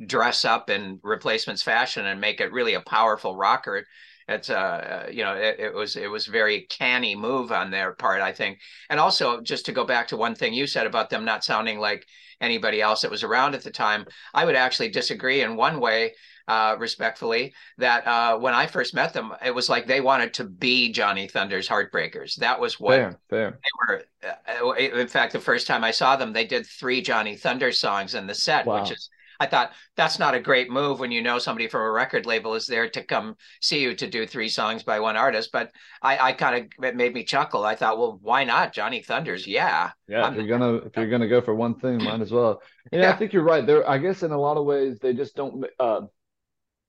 dress up in replacements fashion and make it really a powerful rocker it's uh you know it, it, was it was very canny move on their part i think and also just to go back to one thing you said about them not sounding like anybody else that was around at the time i would actually disagree in one way uh, respectfully that uh, when I first met them, it was like they wanted to be Johnny Thunder's Heartbreakers. That was what fair, fair. they were. Uh, in fact, the first time I saw them, they did three Johnny Thunder songs in the set, wow. which is I thought that's not a great move when you know somebody from a record label is there to come see you to do three songs by one artist. But I, I kind of it made me chuckle. I thought, well, why not Johnny Thunders? Yeah, yeah. if you're gonna if you're gonna go for one thing, might as well. Yeah, yeah, I think you're right. There, I guess in a lot of ways they just don't. Uh,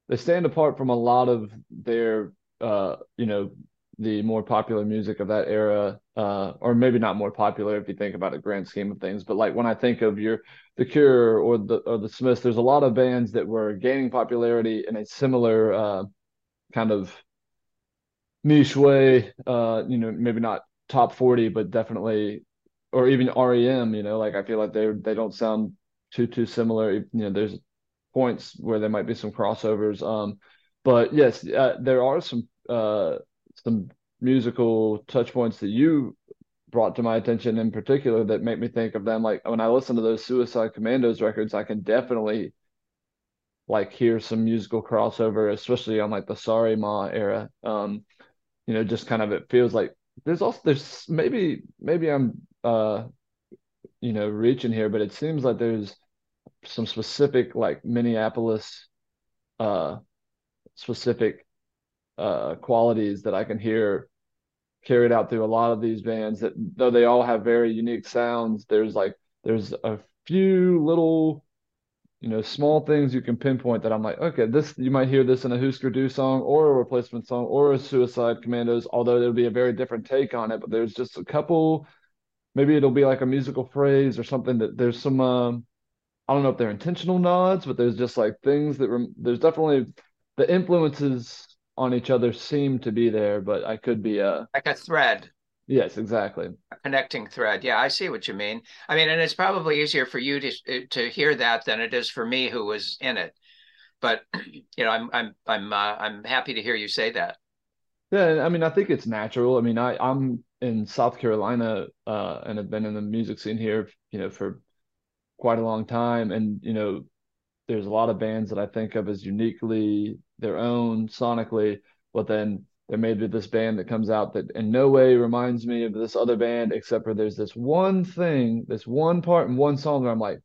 they stand apart from a lot of their, uh, you know, the more popular music of that era, uh, or maybe not more popular if you think about a grand scheme of things. But like when I think of your The Cure or the or the Smiths, there's a lot of bands that were gaining popularity in a similar uh, kind of niche way. Uh, you know, maybe not top forty, but definitely, or even REM. You know, like I feel like they they don't sound too too similar. You know, there's points where there might be some crossovers. Um, but yes, uh, there are some uh some musical touch points that you brought to my attention in particular that make me think of them. Like when i listen to those suicide commandos records i can definitely like hear some musical crossover especially on like the sorry ma era. Um you know just kind of it feels like there's also there's maybe maybe i'm uh you know reaching here but it seems like there's some specific like minneapolis uh specific uh, qualities that I can hear carried out through a lot of these bands that though they all have very unique sounds there's like there's a few little you know small things you can pinpoint that i'm like okay this you might hear this in a husker du song or a replacement song or a suicide commandos although there'll be a very different take on it but there's just a couple maybe it'll be like a musical phrase or something that there's some um, i don't know if they're intentional nods but there's just like things that rem- there's definitely the influences on each other seem to be there, but I could be a like a thread. Yes, exactly. A connecting thread. Yeah, I see what you mean. I mean, and it's probably easier for you to to hear that than it is for me who was in it. But you know, I'm I'm I'm uh, I'm happy to hear you say that. Yeah, I mean, I think it's natural. I mean, I I'm in South Carolina uh, and have been in the music scene here, you know, for quite a long time, and you know, there's a lot of bands that I think of as uniquely their own sonically, but then there may be this band that comes out that in no way reminds me of this other band, except for there's this one thing, this one part in one song where I'm like,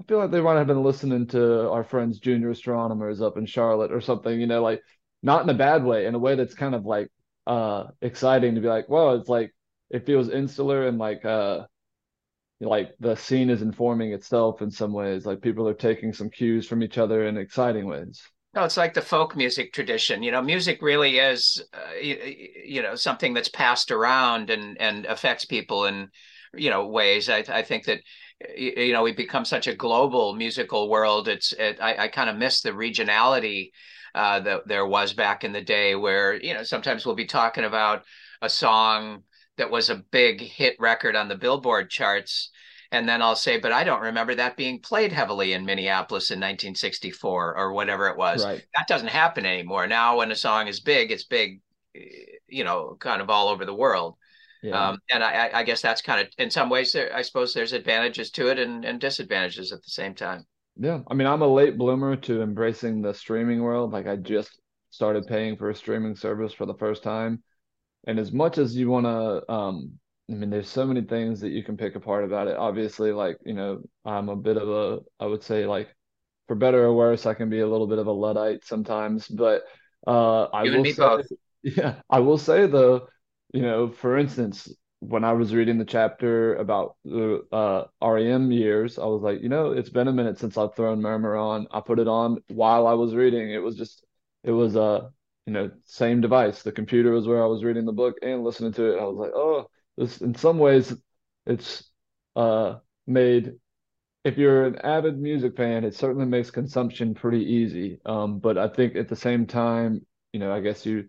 I feel like they might have been listening to our friends Junior Astronomers up in Charlotte or something, you know, like not in a bad way, in a way that's kind of like uh exciting to be like, well, it's like it feels insular and like uh like the scene is informing itself in some ways. Like people are taking some cues from each other in exciting ways. No, it's like the folk music tradition. You know, music really is, uh, you, you, know, something that's passed around and and affects people in, you know, ways. I I think that, you know, we've become such a global musical world. It's it, I I kind of miss the regionality uh, that there was back in the day, where you know sometimes we'll be talking about a song that was a big hit record on the Billboard charts and then I'll say, but I don't remember that being played heavily in Minneapolis in 1964 or whatever it was. Right. That doesn't happen anymore. Now, when a song is big, it's big, you know, kind of all over the world. Yeah. Um, and I, I, guess that's kind of, in some ways, there, I suppose there's advantages to it and, and disadvantages at the same time. Yeah. I mean, I'm a late bloomer to embracing the streaming world. Like, I just started paying for a streaming service for the first time. And as much as you want to, um, I mean, there's so many things that you can pick apart about it. Obviously, like, you know, I'm a bit of a, I would say, like, for better or worse, I can be a little bit of a Luddite sometimes. But uh, I will say, both. yeah, I will say though, you know, for instance, when I was reading the chapter about the uh, REM years, I was like, you know, it's been a minute since I've thrown Murmur on. I put it on while I was reading. It was just, it was a, uh, you know, same device. The computer was where I was reading the book and listening to it. I was like, oh, this in some ways it's uh made if you're an avid music fan, it certainly makes consumption pretty easy. Um, but I think at the same time, you know, I guess you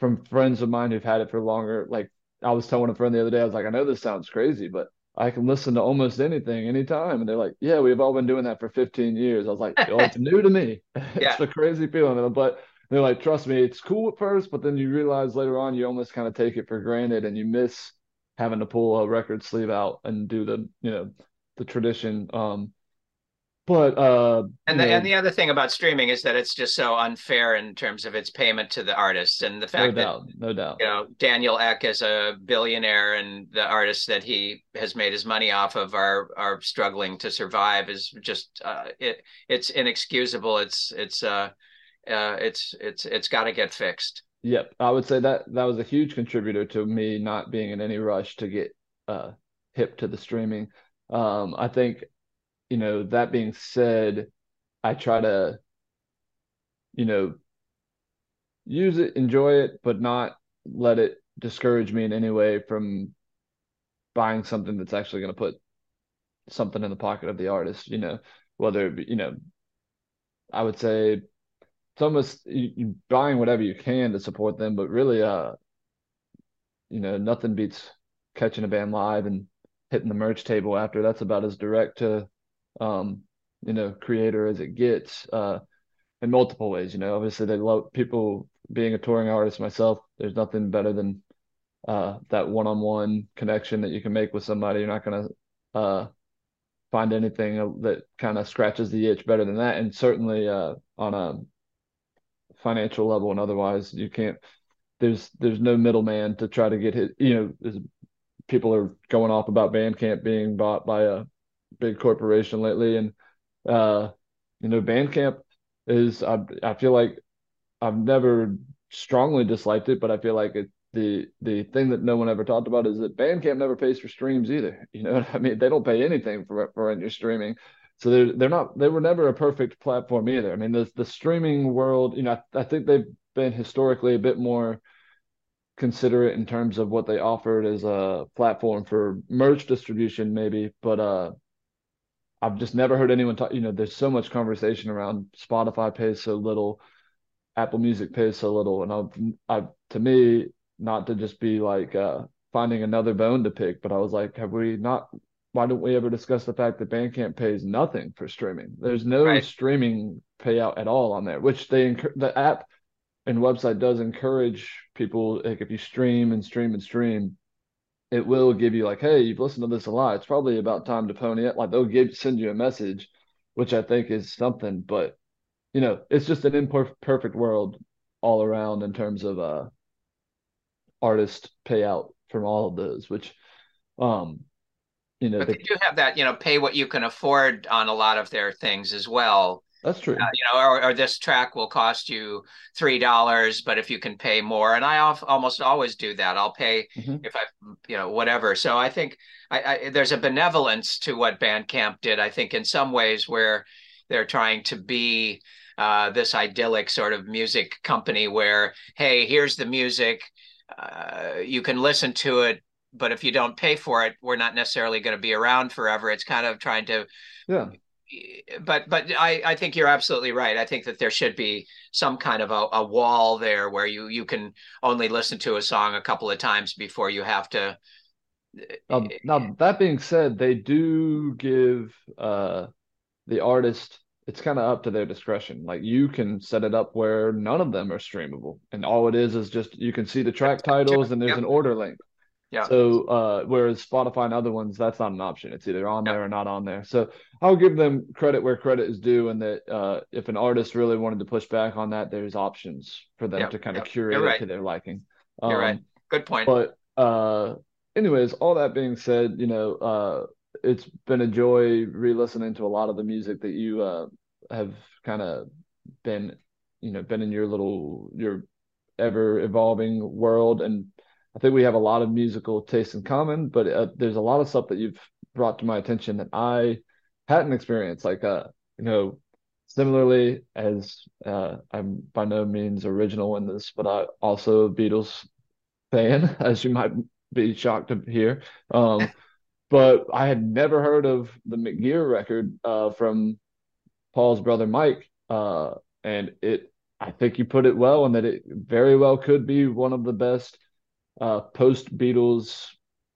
from friends of mine who've had it for longer, like I was telling a friend the other day, I was like, I know this sounds crazy, but I can listen to almost anything anytime. And they're like, Yeah, we've all been doing that for 15 years. I was like, Oh, it's new to me. it's yeah. a crazy feeling. But they're like, trust me, it's cool at first, but then you realize later on you almost kind of take it for granted and you miss having to pull a record sleeve out and do the you know the tradition um but uh and the know, and the other thing about streaming is that it's just so unfair in terms of its payment to the artists and the fact no doubt, that no doubt. you know Daniel Ek is a billionaire and the artists that he has made his money off of are are struggling to survive is just uh, it it's inexcusable. It's it's uh, uh it's it's it's got to get fixed Yep, I would say that that was a huge contributor to me not being in any rush to get uh, hip to the streaming. Um, I think, you know, that being said, I try to, you know, use it, enjoy it, but not let it discourage me in any way from buying something that's actually going to put something in the pocket of the artist. You know, whether it be, you know, I would say it's almost you, buying whatever you can to support them, but really, uh, you know, nothing beats catching a band live and hitting the merch table after. That's about as direct to, um, you know, creator as it gets. Uh, in multiple ways, you know. Obviously, they love people being a touring artist myself. There's nothing better than uh, that one-on-one connection that you can make with somebody. You're not gonna uh, find anything that kind of scratches the itch better than that. And certainly uh, on a financial level and otherwise. You can't. There's there's no middleman to try to get hit. You know, people are going off about Bandcamp being bought by a big corporation lately, and uh, you know, Bandcamp is. I I feel like I've never strongly disliked it, but I feel like it the the thing that no one ever talked about is that Bandcamp never pays for streams either. You know, I mean, they don't pay anything for for when streaming. So they're they're not they were never a perfect platform either. I mean, the the streaming world, you know, I, I think they've been historically a bit more considerate in terms of what they offered as a platform for merch distribution, maybe. But uh, I've just never heard anyone talk. You know, there's so much conversation around Spotify pays so little, Apple Music pays so little, and I've, I to me, not to just be like uh, finding another bone to pick, but I was like, have we not why don't we ever discuss the fact that Bandcamp pays nothing for streaming? There's no right. streaming payout at all on there, which they the app and website does encourage people like if you stream and stream and stream, it will give you like, hey, you've listened to this a lot. It's probably about time to pony up. Like they'll give send you a message, which I think is something. But you know, it's just an imperfect world all around in terms of uh artist payout from all of those, which um you know but they, they do have that you know pay what you can afford on a lot of their things as well that's true. uh, you know or, or, this track will cost you three dollars but if you can pay more and i almost always do that i'll pay mm-hmm. if i you know whatever so i think I, I, there's a benevolence to what bandcamp did i think in some ways where they're trying to be uh, this idyllic sort of music company where hey here's the music uh, you can listen to it but if you don't pay for it, we're not necessarily going to be around forever. It's kind of trying to, yeah. But but I I think you're absolutely right. I think that there should be some kind of a, a wall there where you you can only listen to a song a couple of times before you have to. Um, now that being said, they do give uh, the artist it's kind of up to their discretion. Like you can set it up where none of them are streamable, and all it is is just you can see the track titles and there's yep. an order link. Yeah. So uh, whereas Spotify and other ones, that's not an option. It's either on there or not on there. So I'll give them credit where credit is due, and that uh, if an artist really wanted to push back on that, there's options for them to kind of curate right. it to their liking. Um, You're right. Um, Good point. But uh, anyways, all that being said, you know, uh, it's been a joy re-listening to a lot of the music that you uh, have kind of been, you know, been in your little your ever evolving world and I think we have a lot of musical tastes in common, but uh, there's a lot of stuff that you've brought to my attention that I hadn't experienced. Like, uh, you know, similarly as uh, I'm by no means original in this, but I also a Beatles fan, as you might be shocked to hear. Um, but I had never heard of the McGear record uh, from Paul's brother Mike, uh, and it. I think you put it well, and that it very well could be one of the best uh, post Beatles,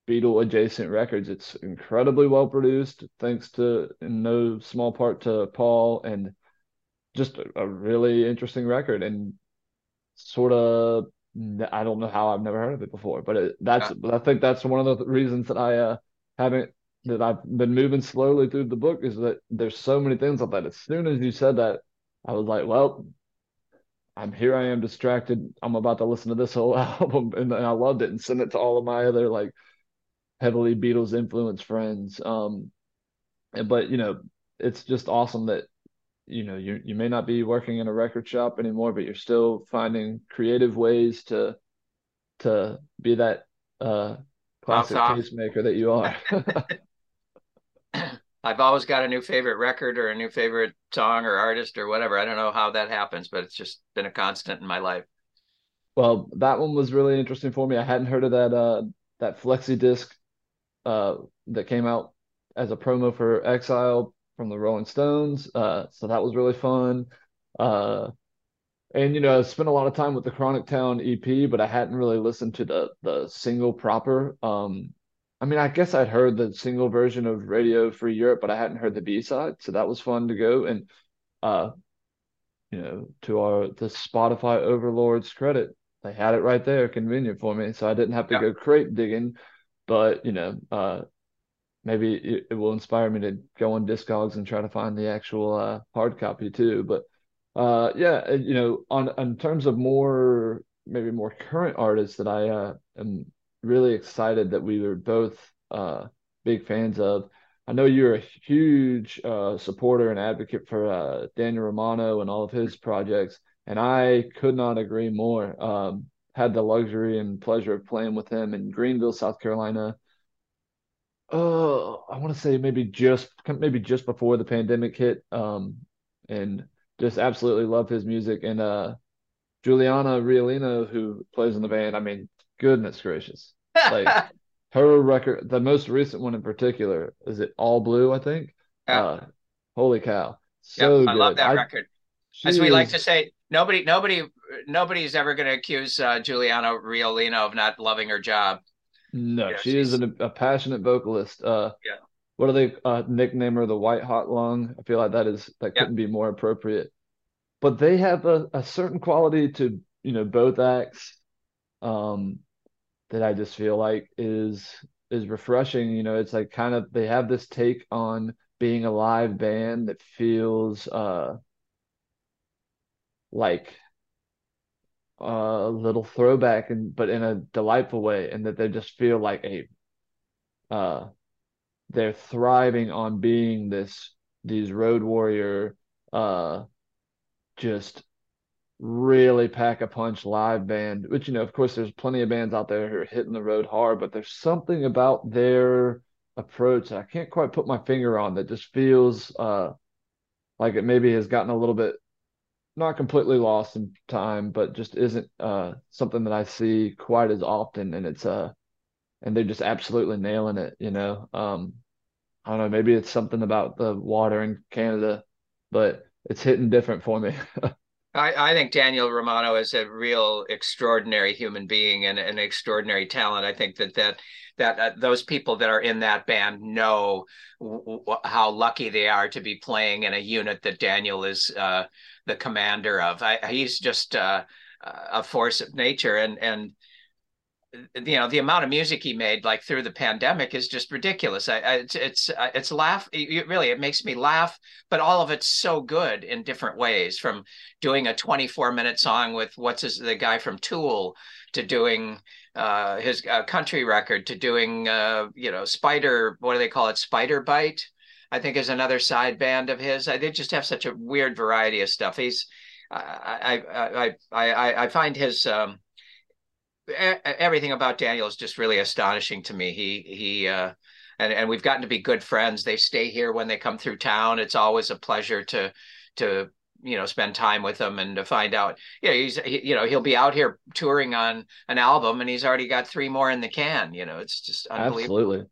Beatle adjacent records. It's incredibly well produced, thanks to in no small part to Paul, and just a, a really interesting record. And sort of, I don't know how I've never heard of it before, but it, that's yeah. I think that's one of the reasons that I uh, haven't that I've been moving slowly through the book is that there's so many things like that. As soon as you said that, I was like, well, I'm here. I am distracted. I'm about to listen to this whole album, and, and I loved it, and sent it to all of my other like heavily Beatles influenced friends. Um, and, but you know, it's just awesome that you know you you may not be working in a record shop anymore, but you're still finding creative ways to to be that uh classic tastemaker that you are. I've always got a new favorite record or a new favorite song or artist or whatever. I don't know how that happens, but it's just been a constant in my life. Well, that one was really interesting for me. I hadn't heard of that uh that flexi disc uh that came out as a promo for Exile from the Rolling Stones. Uh so that was really fun. Uh and you know, I spent a lot of time with the Chronic Town EP, but I hadn't really listened to the the single proper. Um I mean, I guess I'd heard the single version of Radio Free Europe, but I hadn't heard the B side, so that was fun to go. And uh, you know, to our the Spotify overlords credit, they had it right there, convenient for me, so I didn't have to yeah. go crate digging. But you know, uh, maybe it, it, will inspire me to go on Discogs and try to find the actual uh, hard copy too. But uh, yeah, you know, on in terms of more maybe more current artists that I uh, am really excited that we were both uh, big fans of. I know you're a huge uh, supporter and advocate for uh, Daniel Romano and all of his projects, and I could not agree more. Um, had the luxury and pleasure of playing with him in Greenville, South Carolina. Oh, I want to say maybe just maybe just before the pandemic hit, um, and just absolutely love his music. And uh, Juliana Riolino, who plays in the band, I mean, goodness gracious. Like her record, the most recent one in particular, is it All Blue, I think? Yeah. Uh, holy cow. So yep, I love that I, record. As we is, like to say, nobody, nobody, nobody's ever going to accuse uh, Juliana Riolino of not loving her job. No, yeah, she is an, a passionate vocalist. Uh, yeah. What do they uh, nickname her? The White Hot Lung. I feel like that is that couldn't be more appropriate. But they have a, a certain quality to you know both acts. Um, that I just feel like is is refreshing. You know, it's like kind of they have this take on being a live band that feels uh like a little throwback and but in a delightful way and that they just feel like a uh they're thriving on being this these road warrior uh just really pack a punch live band which you know of course there's plenty of bands out there who are hitting the road hard but there's something about their approach that I can't quite put my finger on that just feels uh like it maybe has gotten a little bit not completely lost in time, but just isn't uh, something that I see quite as often. And it's uh, and they're just absolutely nailing it. You know, um, I don't know, maybe it's something about the water in Canada, but it's hitting different for me. I, I think Daniel Romano is a real extraordinary human being and an extraordinary talent. I think that that that uh, those people that are in that band know w- w- how lucky they are to be playing in a unit that Daniel is uh, the commander of. I, he's just uh, a force of nature, and and you know the amount of music he made like through the pandemic is just ridiculous I, I, it's it's uh, it's laugh it, really it makes me laugh but all of it's so good in different ways from doing a 24 minute song with what's his the guy from tool to doing uh, his uh, country record to doing uh, you know spider what do they call it spider bite I think is another side band of his. They just have such a weird variety of stuff. He's I I I I, I find his um, everything about Daniel is just really astonishing to me. He he uh, and and we've gotten to be good friends. They stay here when they come through town. It's always a pleasure to to you know spend time with him and to find out. Yeah, you know, he's he, you know he'll be out here touring on an album and he's already got three more in the can. You know, it's just. Absolutely.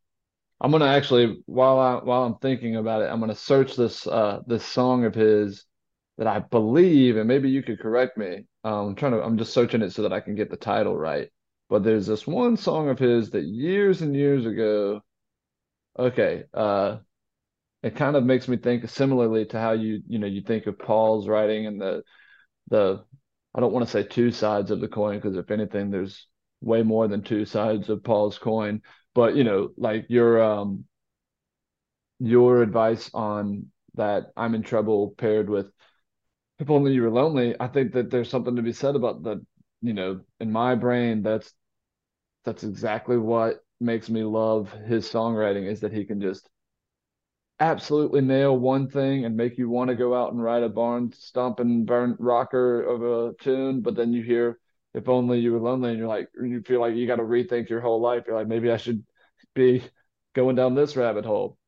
I'm gonna actually while I while I'm thinking about it, I'm gonna search this uh this song of his that I believe, and maybe you could correct me. Um, I'm trying to I'm just searching it so that I can get the title right. But there's this one song of his that years and years ago. Okay, uh, it kind of makes me think similarly to how you you know you think of Paul's writing and the the I don't want to say two sides of the coin because if anything, there's way more than two sides of Paul's coin but you know like your um your advice on that i'm in trouble paired with if only you were lonely i think that there's something to be said about that you know in my brain that's that's exactly what makes me love his songwriting is that he can just absolutely nail one thing and make you want to go out and write a barn stomping burn rocker of a tune but then you hear if only you were lonely and you're like you feel like you got to rethink your whole life. You're like maybe i should be going down this rabbit hole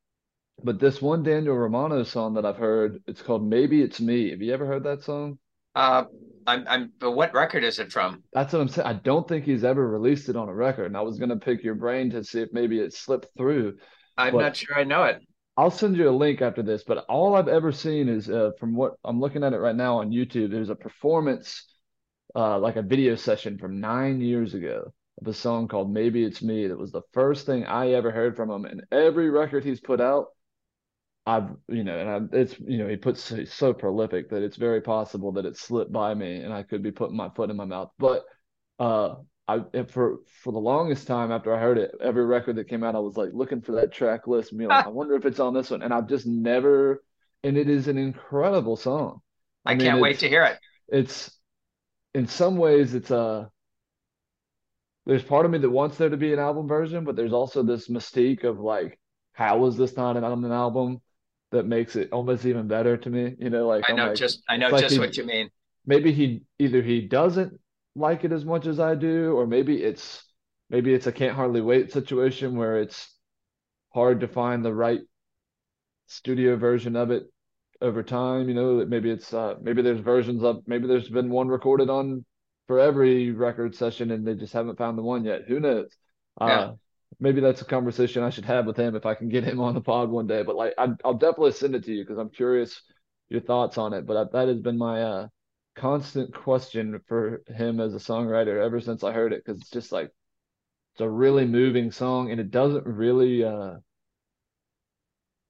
but this one daniel romano song that i've heard it's called maybe it's me have you ever heard that song uh i'm i'm but what record is it from that's what i'm saying i don't think he's ever released it on a record and i was going to pick your brain to see if maybe it slipped through i'm not sure i know it I'll send you a link after this, but all I've ever seen is uh, from what I'm looking at it right now on YouTube. There's a performance uh, like a video session from nine years ago of a song called Maybe It's Me. That was the first thing I ever heard from him. And every record he's put out, I've, you know, and I, it's, you know, he puts so, so prolific that it's very possible that it slipped by me and I could be putting my foot in my mouth. But, uh, I for for the longest time after I heard it, every record that came out, I was like looking for that track list, like, I wonder if it's on this one. And I've just never, and it is an incredible song. I, I mean, can't wait to hear it. It's in some ways it's a uh, there's part of me that wants there to be an album version, but there's also this mystique of like, how is this not an, an album that makes it almost even better to me? You know, like I know like, just I know just like he, what you mean. Maybe he either he doesn't like it as much as I do, or maybe it's maybe it's a can't hardly wait situation where it's hard to find the right studio version of it over time. You know, that maybe it's uh, maybe there's versions of maybe there's been one recorded on for every record session and they just haven't found the one yet. Who knows? Yeah. Uh, maybe that's a conversation I should have with him if I can get him on the pod one day. But like, I, will definitely send it to you because I'm curious your thoughts on it. But that has been my uh, constant question for him as a songwriter ever since I heard it because it's just like it's a really moving song and it doesn't really uh,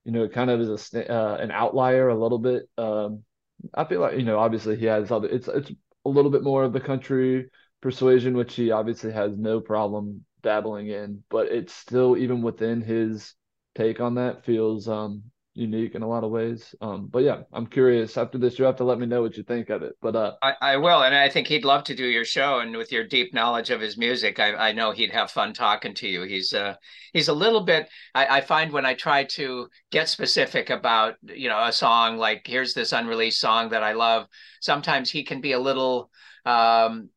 you know, it kind of is a uh, an outlier a little bit. Um, I feel like you know, obviously he has other. It's it's a little bit more of the country persuasion, which he obviously has no problem dabbling in, but it's still even within his take on that feels um unique in a lot of ways. Um, but yeah, I'm curious. After this, you have to let me know what you think of it. But uh, I, I will, and I think he'd love to do your show. And with your deep knowledge of his music, I, I know he'd have fun talking to you. He's uh he's a little bit. I, I find when I try to get specific about you know a song, like here's this unreleased song that I love. Sometimes he can be a little um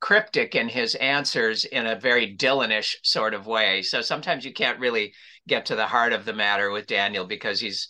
cryptic in his answers in a very Dylanish sort of way. So sometimes you can't really get to the heart of the matter with Daniel because he's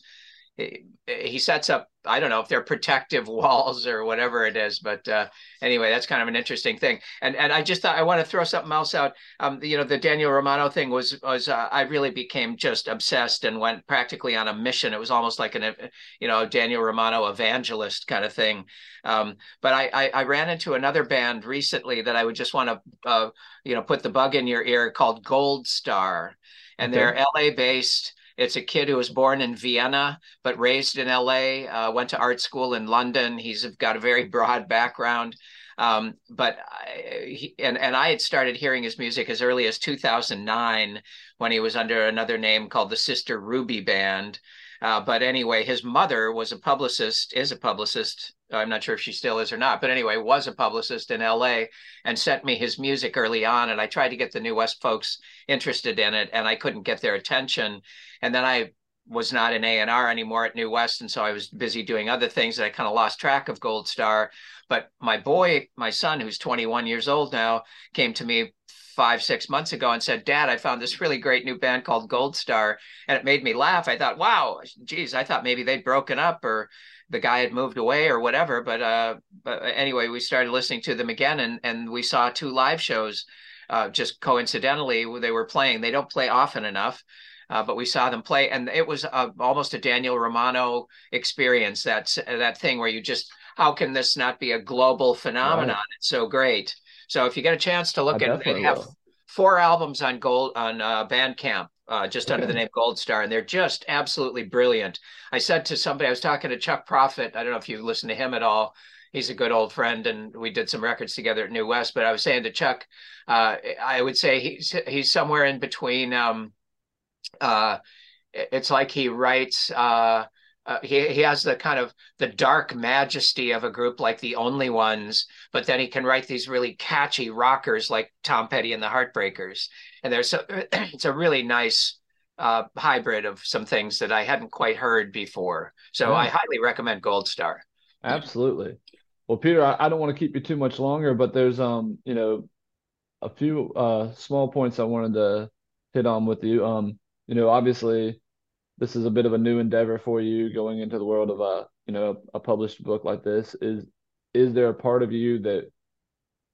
he sets up i don't know if they're protective walls or whatever it is but uh, anyway that's kind of an interesting thing. And and i just thought i want to throw something else out. Um, you know the daniel romano thing was was uh, i really became just obsessed and went practically on a mission. It was almost like an you know daniel romano evangelist kind of thing. Um, but I, I, I ran into another band recently that i would just want to uh, you know put the bug in your ear called gold star. And okay. they're la based it's a kid who was born in Vienna but raised in LA, uh, went to art school in London. He's got a very broad background. Um, but I, he, and and I had started hearing his music as early as 2009 when he was under another name called the Sister Ruby Band. Uh, but anyway, his mother was a publicist, is a publicist. I'm not sure if she still is or not, but anyway, was a publicist in LA and sent me his music early on. And I tried to get the New West folks interested in it, and I couldn't get their attention. And then I was not in A&R anymore at New West. And so I was busy doing other things that I kind of lost track of Gold Star. But my boy, my son, who's 21 years old now, came to me five, six months ago and said, Dad, I found this really great new band called Gold Star. And it made me laugh. I thought, wow, geez, I thought maybe they'd broken up or the guy had moved away or whatever. But uh, but anyway, we started listening to them again and, and we saw two live shows uh, just coincidentally they were playing. They don't play often enough. Uh, but we saw them play, and it was uh, almost a Daniel Romano experience. That's that thing where you just, how can this not be a global phenomenon? Right. It's so great. So if you get a chance to look I at, they have will. four albums on Gold on uh, Bandcamp, uh, just okay. under the name Gold Star, and they're just absolutely brilliant. I said to somebody, I was talking to Chuck Prophet. I don't know if you listen to him at all. He's a good old friend, and we did some records together at New West. But I was saying to Chuck, uh, I would say he's he's somewhere in between. Um, uh, it's like he writes uh, uh, he he has the kind of the dark majesty of a group like the Only Ones, but then he can write these really catchy rockers like Tom Petty and the Heartbreakers, and there's so it's a really nice uh, hybrid of some things that I hadn't quite heard before. So yeah. I highly recommend Gold Star. Absolutely. Well, Peter, I, I don't want to keep you too much longer, but there's um you know a few uh small points I wanted to hit on with you. Um, you know, obviously this is a bit of a new endeavor for you going into the world of a you know a published book like this. Is is there a part of you that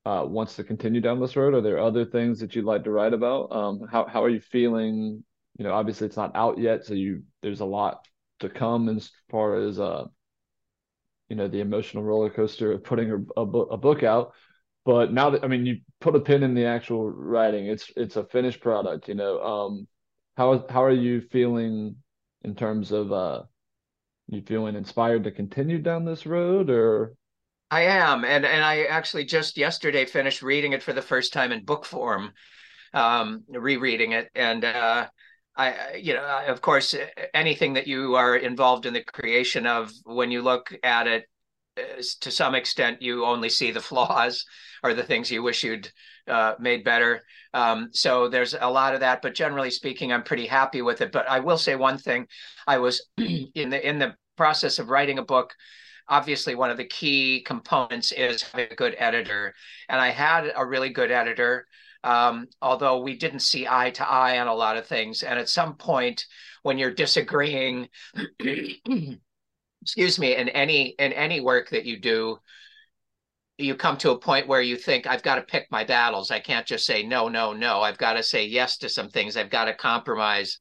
uh, wants to continue down this road? Are there other things that you'd like to write about? Um, how, how are you feeling? You know obviously it's not out yet so you there's a lot to come as far as uh you know the emotional roller coaster of putting a, a, a book out. But now that i mean you put a pin in the actual writing. It's it's a finished product you know. Um how how are you feeling in terms of uh you feeling inspired to continue down this road or? I am and and I actually just yesterday finished reading it for the first time in book form um rereading it and uh I, you know, of course, anything that you are involved in the creation of, when you look at it, to some extent, you only see the flaws or the things you wish you'd uh, made better. Um, so there's a lot of that, but generally speaking, I'm pretty happy with it. But I will say one thing: I was in the in the process of writing a book. Obviously, one of the key components is having a good editor, and I had a really good editor. Um, although we didn't see eye to eye on a lot of things, and at some point, when you're disagreeing, excuse me, in any in any work that you do, you come to a point where you think I've got to pick my battles. I can't just say no, no, no. I've got to say yes to some things. I've got to compromise.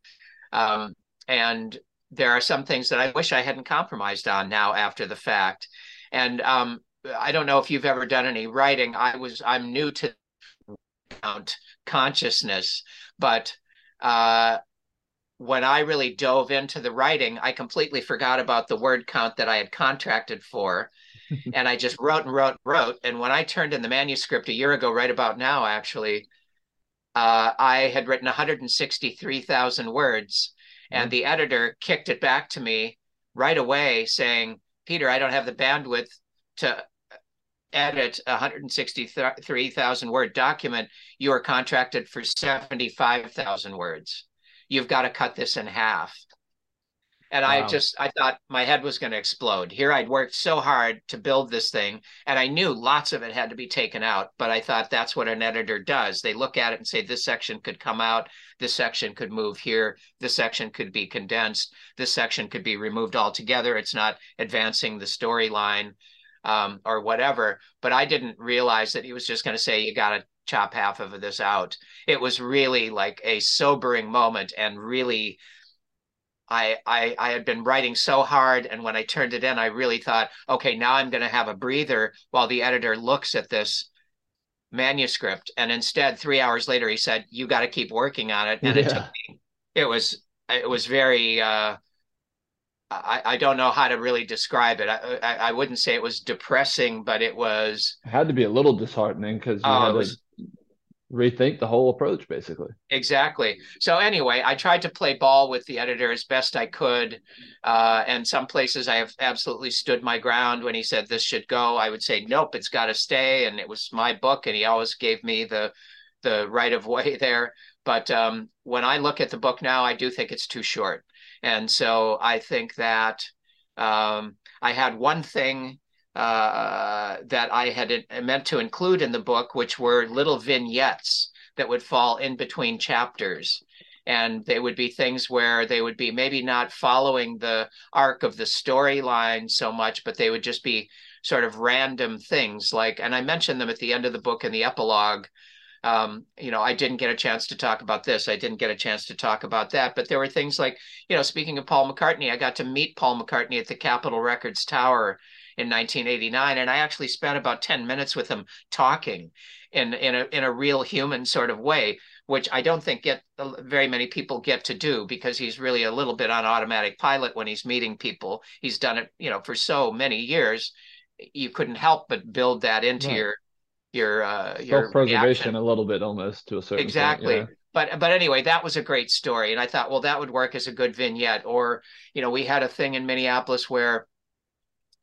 Um, and there are some things that I wish I hadn't compromised on now after the fact. And um, I don't know if you've ever done any writing. I was I'm new to consciousness, but uh, when I really dove into the writing, I completely forgot about the word count that I had contracted for and I just wrote and wrote and wrote. And when I turned in the manuscript a year ago, right about now, actually, uh, I had written 163,000 words. And the editor kicked it back to me right away saying, Peter, I don't have the bandwidth to edit a 163,000 word document. You are contracted for 75,000 words. You've got to cut this in half. And wow. I just I thought my head was going to explode. Here I'd worked so hard to build this thing and I knew lots of it had to be taken out, but I thought that's what an editor does. They look at it and say this section could come out, this section could move here, this section could be condensed, this section could be removed altogether. It's not advancing the storyline um, or whatever, but I didn't realize that he was just going to say you got to chop half of this out. It was really like a sobering moment and really I, I I had been writing so hard, and when I turned it in, I really thought, okay, now I'm going to have a breather while the editor looks at this manuscript. And instead, three hours later, he said, "You got to keep working on it." And yeah. it took me. It was it was very. Uh, I I don't know how to really describe it. I, I, I wouldn't say it was depressing, but it was. It had to be a little disheartening because you oh, had to was, rethink the whole approach basically. Exactly. So anyway i tried to play ball with the editor as best i could uh, and some places i have absolutely stood my ground when he said this should go. I would say nope it's got to stay and it was my book and he always gave me the the right of way there. But um, when i look at the book now i do think it's too short. And so i think that um, i had one thing uh, that I had meant to include in the book, which were little vignettes that would fall in between chapters. And they would be things where they would be maybe not following the arc of the storyline so much, but they would just be sort of random things. Like, and I mentioned them at the end of the book in the epilogue. Um, you know, I didn't get a chance to talk about this. I didn't get a chance to talk about that. But there were things like, you know, speaking of Paul McCartney, I got to meet Paul McCartney at the Capitol Records Tower in 1989, and I actually spent about 10 minutes with him talking in in a in a real human sort of way, which I don't think get very many people get to do because he's really a little bit on automatic pilot when he's meeting people. He's done it, you know, for so many years. You couldn't help but build that into your your uh your self-preservation a little bit almost to a certain exactly point, yeah. but but anyway that was a great story and i thought well that would work as a good vignette or you know we had a thing in minneapolis where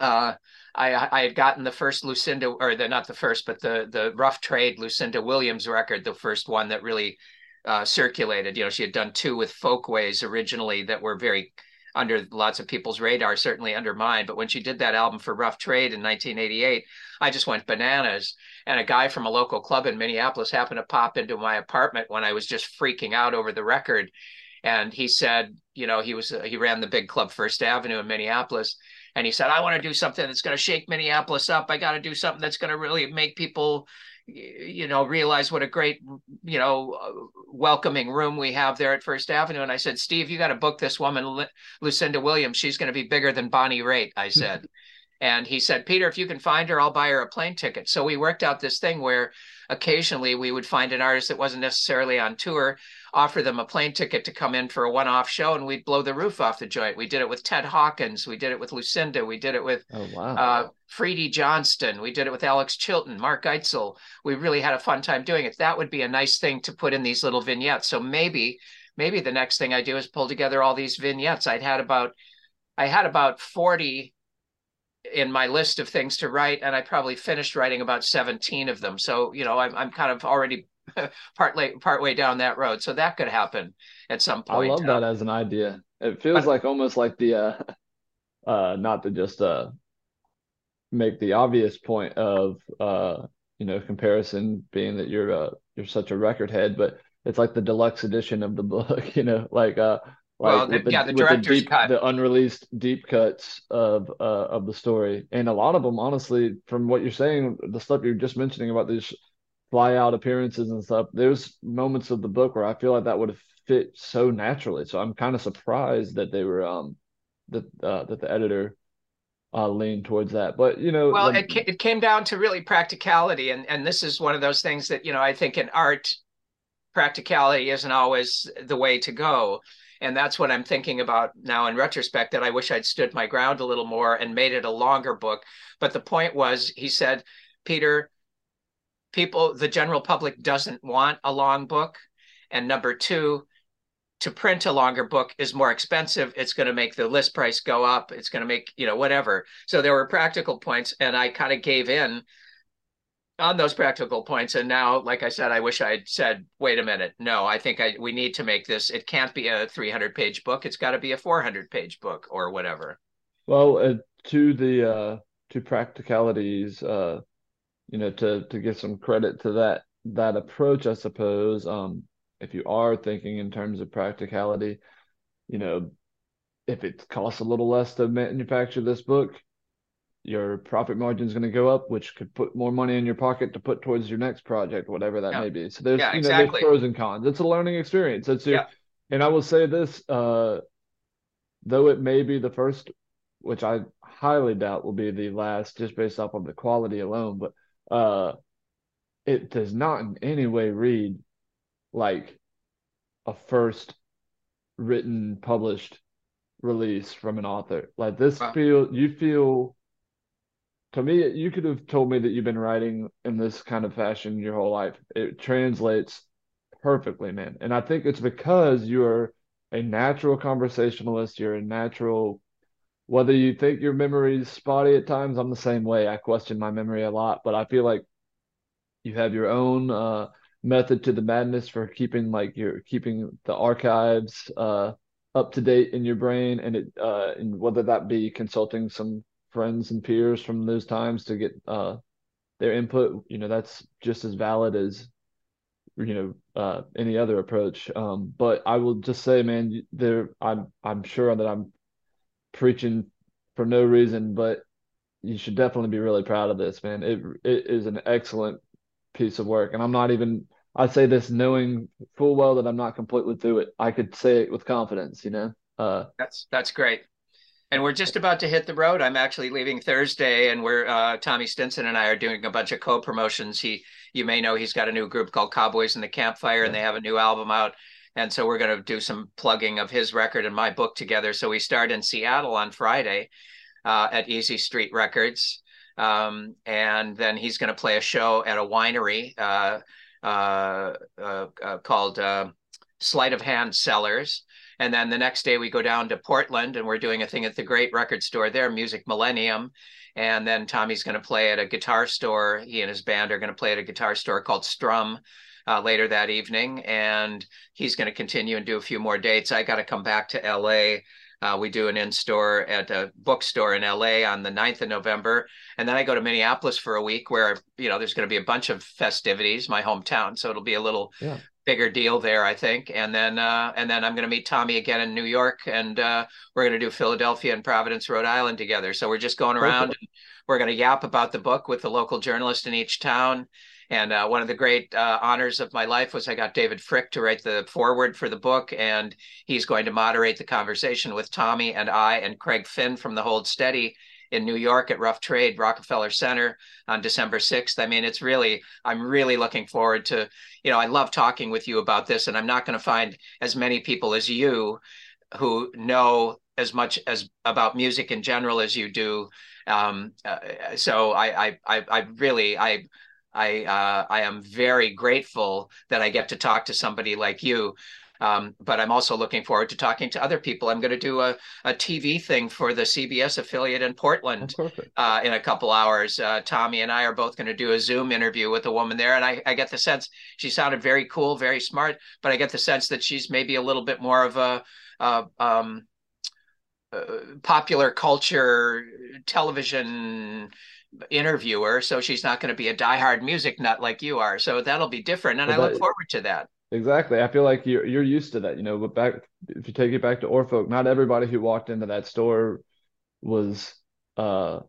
uh, I, I had gotten the first Lucinda, or the not the first, but the the rough trade Lucinda Williams record, the first one that really uh, circulated. You know, she had done two with Folkways originally that were very under lots of people's radar, certainly under mine. But when she did that album for Rough Trade in 1988, I just went bananas. And a guy from a local club in Minneapolis happened to pop into my apartment when I was just freaking out over the record. And he said, you know, he was he ran the big club First Avenue in Minneapolis and he said, I want to do something that's going to shake Minneapolis up. I got to do something that's going to really make people, you know, realize what a great, you know, uh, welcoming room we have there at First Avenue. And I said, Steve, you got to book this woman, Lucinda Williams. She's going to be bigger than Bonnie Raitt. I said. And he said, Peter, if you can find her, I'll buy her a plane ticket. So we worked out this thing where occasionally we would find an artist that wasn't necessarily on tour, offer them a plane ticket to come in for a one off show, and we'd blow the roof off the joint. We did it with Ted Hawkins. We did it with Lucinda. We did it with oh, wow. uh, Freedy Johnston. We did it with Alex Chilton, Mark Eitzel. We really had a fun time doing it. That would be a nice thing to put in these little vignettes. So maybe, maybe the next thing I do is pull together all these vignettes. I'd had about, I had about 40 in my list of things to write, and I probably finished writing about 17 of them. So, you know, I'm, I'm kind of already part late, part way down that road. So that could happen at some point. I love that as an idea. It feels but, like almost like the, uh, uh, not to just uh, make the obvious point of, uh, you know, comparison being that you're uh, you're such a record head, but it's like the deluxe edition of the book. You know, like uh, like well, the, yeah, the director's the deep, cut, the unreleased deep cuts of uh, of the story, and a lot of them, honestly, from what you're saying, the stuff you're just mentioning about these fly out appearances and stuff, there's moments of the book where I feel like that would have fit so naturally. So I'm kind of surprised that they were um that uh, that the editor uh, leaned towards that. But you know, well, the... it it came down to really practicality, and and this is one of those things that you know I think in art, practicality isn't always the way to go and that's what i'm thinking about now in retrospect that i wish i'd stood my ground a little more and made it a longer book but the point was he said peter people the general public doesn't want a long book and number two to print a longer book is more expensive. It's going to make the list price go up. It's going to make, you know, whatever. So there were practical points, and I kind of gave in on those practical points. And now, like I said, I wish I had said, wait a minute. No, I think I we need to make this. It can't be a 300 page book. It's got to be a 400 page book or whatever. Well, uh, to the uh, to practicalities, uh, you know, to to give some credit to that that approach, I suppose. Um, if you are thinking in terms of practicality, you know, if it costs a little less to manufacture this book, your profit margin is going to go up, which could put more money in your pocket to put towards your next project, whatever that yeah. may be. So there's, yeah, you know, exactly. there's pros and cons. It's a learning experience. It's your, yeah. and I will say this, uh, though it may be the first, which I highly doubt will be the last, just based off of the quality alone, but uh, it does not in any way read like a first written published release from an author. Like this wow. feel you feel to me you could have told me that you've been writing in this kind of fashion your whole life. It translates perfectly, man. And I think it's because you're a natural conversationalist, you're a natural whether you think your memory is spotty at times, I'm the same way. I question my memory a lot, but I feel like you have your own uh, method to the madness for keeping like you're keeping the archives uh, up to date in your brain, and it uh, and whether that be consulting some friends and peers from those times to get uh, their input, you know, that's just as valid as you know uh, any other approach. Um, but I will just say, man, there I'm I'm sure that I'm preaching for no reason, but you should definitely be really proud of this, man. It it is an excellent piece of work, and I'm not even. I say this knowing full well that I'm not completely through it. I could say it with confidence, you know. Uh, that's that's great. And we're just about to hit the road. I'm actually leaving Thursday, and we're uh, Tommy Stinson and I are doing a bunch of co-promotions. He, you may know, he's got a new group called Cowboys in the Campfire, and they have a new album out. And so we're going to do some plugging of his record and my book together. So we start in Seattle on Friday uh, at Easy Street Records. Um, and then he's going to play a show at a winery uh, uh, uh, uh called Sleight of Hand Cellars. And then the next day we go down to Portland and we're doing a thing at the great record store there, Music Millennium. And then Tommy's going to play at a guitar store. He and his band are going to play at a guitar store called Strum uh, later that evening. And he's going to continue and do a few more dates. I got to come back to LA. Uh, we do an in store at a bookstore in LA on the 9th of November. And then I go to Minneapolis for a week where, you know, there's going to be a bunch of festivities, my hometown. So it'll be a little yeah. Bigger deal there, I think. And then, uh, and then I'm going to meet Tommy again in New York and uh, we're going to do Philadelphia and Providence, Rhode Island together. So we're just going around and we're going to yap about the book with the local journalist in each town and uh, one of the great uh, honors of my life was I got David Fricke to write the foreword for the book, and he's going to moderate the conversation with Tommy and I and Craig Finn from the Hold Steady in New York at Rough Trade Rockefeller Center on December 6th. I mean, it's really, I'm really looking forward to, you know, I love talking with you about this, and I'm not going to find as many people as you who know as much as about music in general as you do. Um, uh, so I, I, I, I really, I, I uh, I am very grateful that I get to talk to somebody like you. Um, but I'm also looking forward to talking to other people. I'm going to do a, a TV thing for the CBS affiliate in Portland oh, uh, in a couple hours. Uh, Tommy and I are both going to do a Zoom interview with a woman there. And I, I get the sense she sounded very cool, very smart, but I get the sense that she's maybe a little bit more of a, um, uh, popular culture television interviewer, so she's not going to be a diehard music nut like you are. So that'll be different, and well, I look forward to that. Exactly. I feel like you're you're used to that, you know. But back if you take it back to Oar Folk, not everybody who walked into that store was uh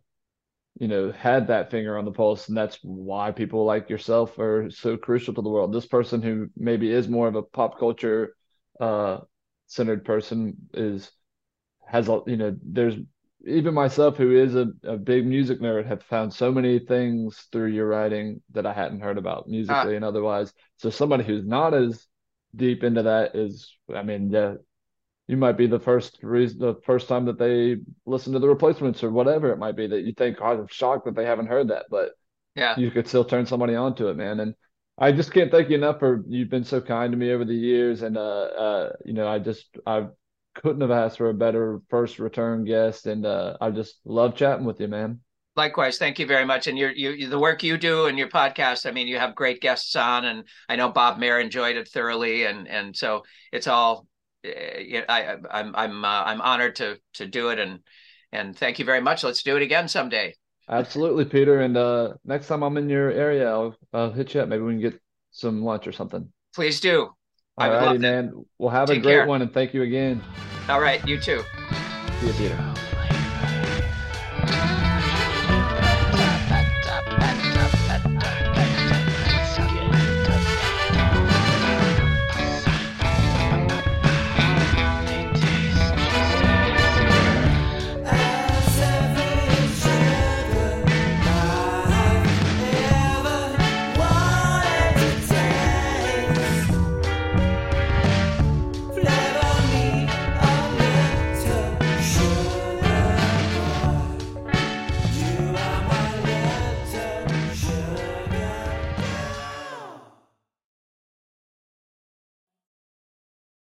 you know had that finger on the pulse and that's why people like yourself are so crucial to the world this person who maybe is more of a pop culture uh centered person is has a you know there's even myself, who is a, a big music nerd, have found so many things through your writing that I hadn't heard about musically and otherwise. So somebody who's not as deep into that is, I mean, yeah, you might be the first reason, the first time that they listen to the replacements or whatever it might be that you think, oh, I'm shocked that they haven't heard that, but yeah, you could still turn somebody onto it, man. And I just can't thank you enough for you've been so kind to me over the years, and uh, uh, you know, I just I couldn't have asked for a better first return guest, and uh, I just love chatting with you, man. Likewise, thank you very much. And your you the work you do and your podcast. I mean, you have great guests on, and I know Bob Mehr enjoyed it thoroughly, and and so it's all. Uh, I I'm I'm uh, I'm honored to to do it, and and thank you very much. Let's do it again someday. Absolutely, Peter. And uh, next time I'm in your area, I'll, I'll hit you up. Maybe we can get some lunch or something. Please do. All righty, man. We'll have Take a great care. one, and thank you again. All right, you too. See you, Peter.